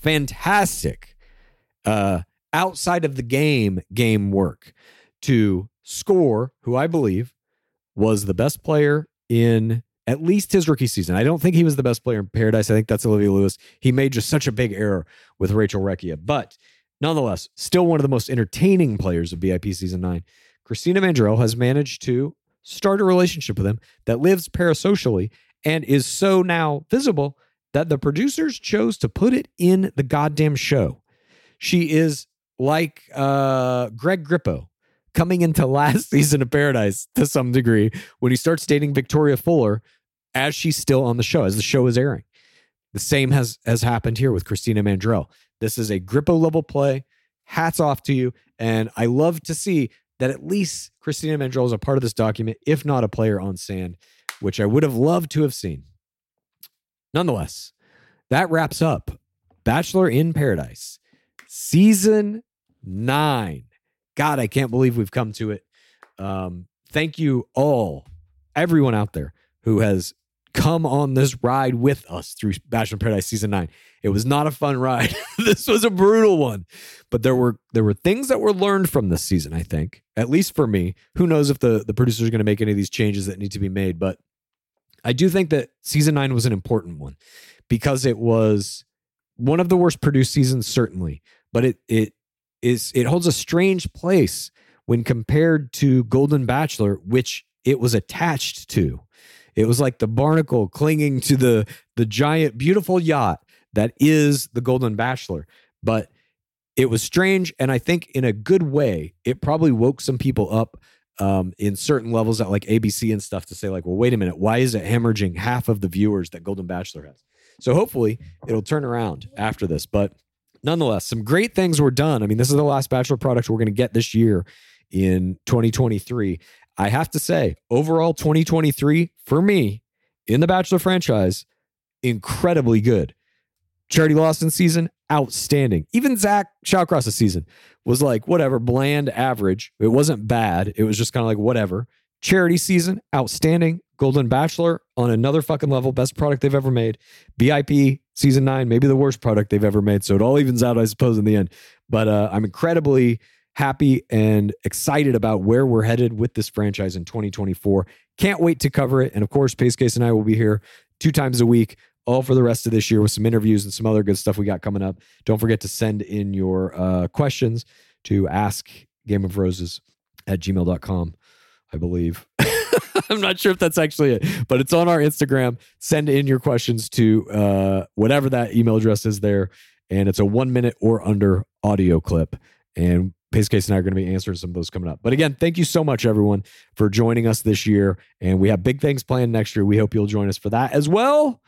Fantastic uh outside of the game game work to score who I believe was the best player in at least his rookie season. I don't think he was the best player in Paradise. I think that's Olivia Lewis. He made just such a big error with Rachel Recchia, but nonetheless, still one of the most entertaining players of BIP season nine. Christina Mandrell has managed to start a relationship with him that lives parasocially and is so now visible that the producers chose to put it in the goddamn show. She is like uh, Greg Grippo coming into last season of Paradise to some degree when he starts dating Victoria Fuller as she's still on the show, as the show is airing. The same has has happened here with Christina Mandrell. This is a Grippo level play. Hats off to you. And I love to see that at least Christina Mandrell is a part of this document, if not a player on sand, which I would have loved to have seen. Nonetheless, that wraps up Bachelor in Paradise, season nine. God, I can't believe we've come to it. Um, thank you all, everyone out there who has come on this ride with us through Bachelor in Paradise season nine. It was not a fun ride. this was a brutal one, but there were there were things that were learned from this season. I think, at least for me. Who knows if the the producers are going to make any of these changes that need to be made? But I do think that season nine was an important one because it was one of the worst produced seasons, certainly, but it it is it holds a strange place when compared to Golden Bachelor, which it was attached to. It was like the barnacle clinging to the the giant, beautiful yacht that is the Golden Bachelor. But it was strange, and I think in a good way, it probably woke some people up um, in certain levels at like ABC and stuff to say like, well, wait a minute, why is it hemorrhaging half of the viewers that Golden Bachelor has? So hopefully it'll turn around after this. But nonetheless, some great things were done. I mean, this is the last Bachelor product we're going to get this year in 2023. I have to say, overall 2023 for me in the Bachelor franchise, incredibly good. Charity Lawson season, outstanding. Even Zach Shallcross's season was like whatever, bland, average. It wasn't bad. It was just kind of like whatever. Charity season, outstanding. Golden Bachelor on another fucking level, best product they've ever made. BIP season nine, maybe the worst product they've ever made. So it all evens out, I suppose, in the end. But uh, I'm incredibly happy and excited about where we're headed with this franchise in 2024. Can't wait to cover it. And of course, Pace Case and I will be here two times a week, all for the rest of this year with some interviews and some other good stuff we got coming up. Don't forget to send in your uh, questions to ask Game of Roses at gmail.com, I believe. I'm not sure if that's actually it, but it's on our Instagram. Send in your questions to uh, whatever that email address is there. And it's a one minute or under audio clip. And Pace Case and I are going to be answering some of those coming up. But again, thank you so much, everyone, for joining us this year. And we have big things planned next year. We hope you'll join us for that as well.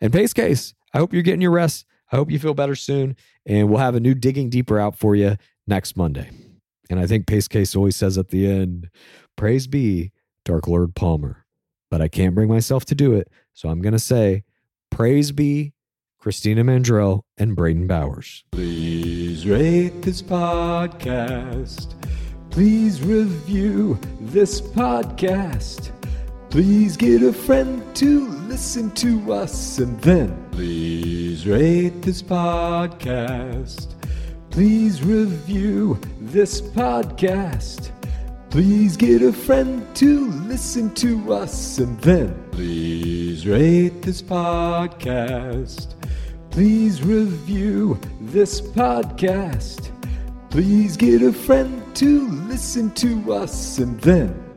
And Pace Case, I hope you're getting your rest. I hope you feel better soon. And we'll have a new Digging Deeper out for you next Monday. And I think Pace Case always says at the end, Praise be Dark Lord Palmer. But I can't bring myself to do it. So I'm going to say, Praise be Christina Mandrell and Brayden Bowers. Please rate this podcast. Please review this podcast. Please get a friend to listen to us and then please rate this podcast. Please review this podcast. Please get a friend to listen to us and then please rate this podcast. Please review this podcast. Please get a friend to listen to us and then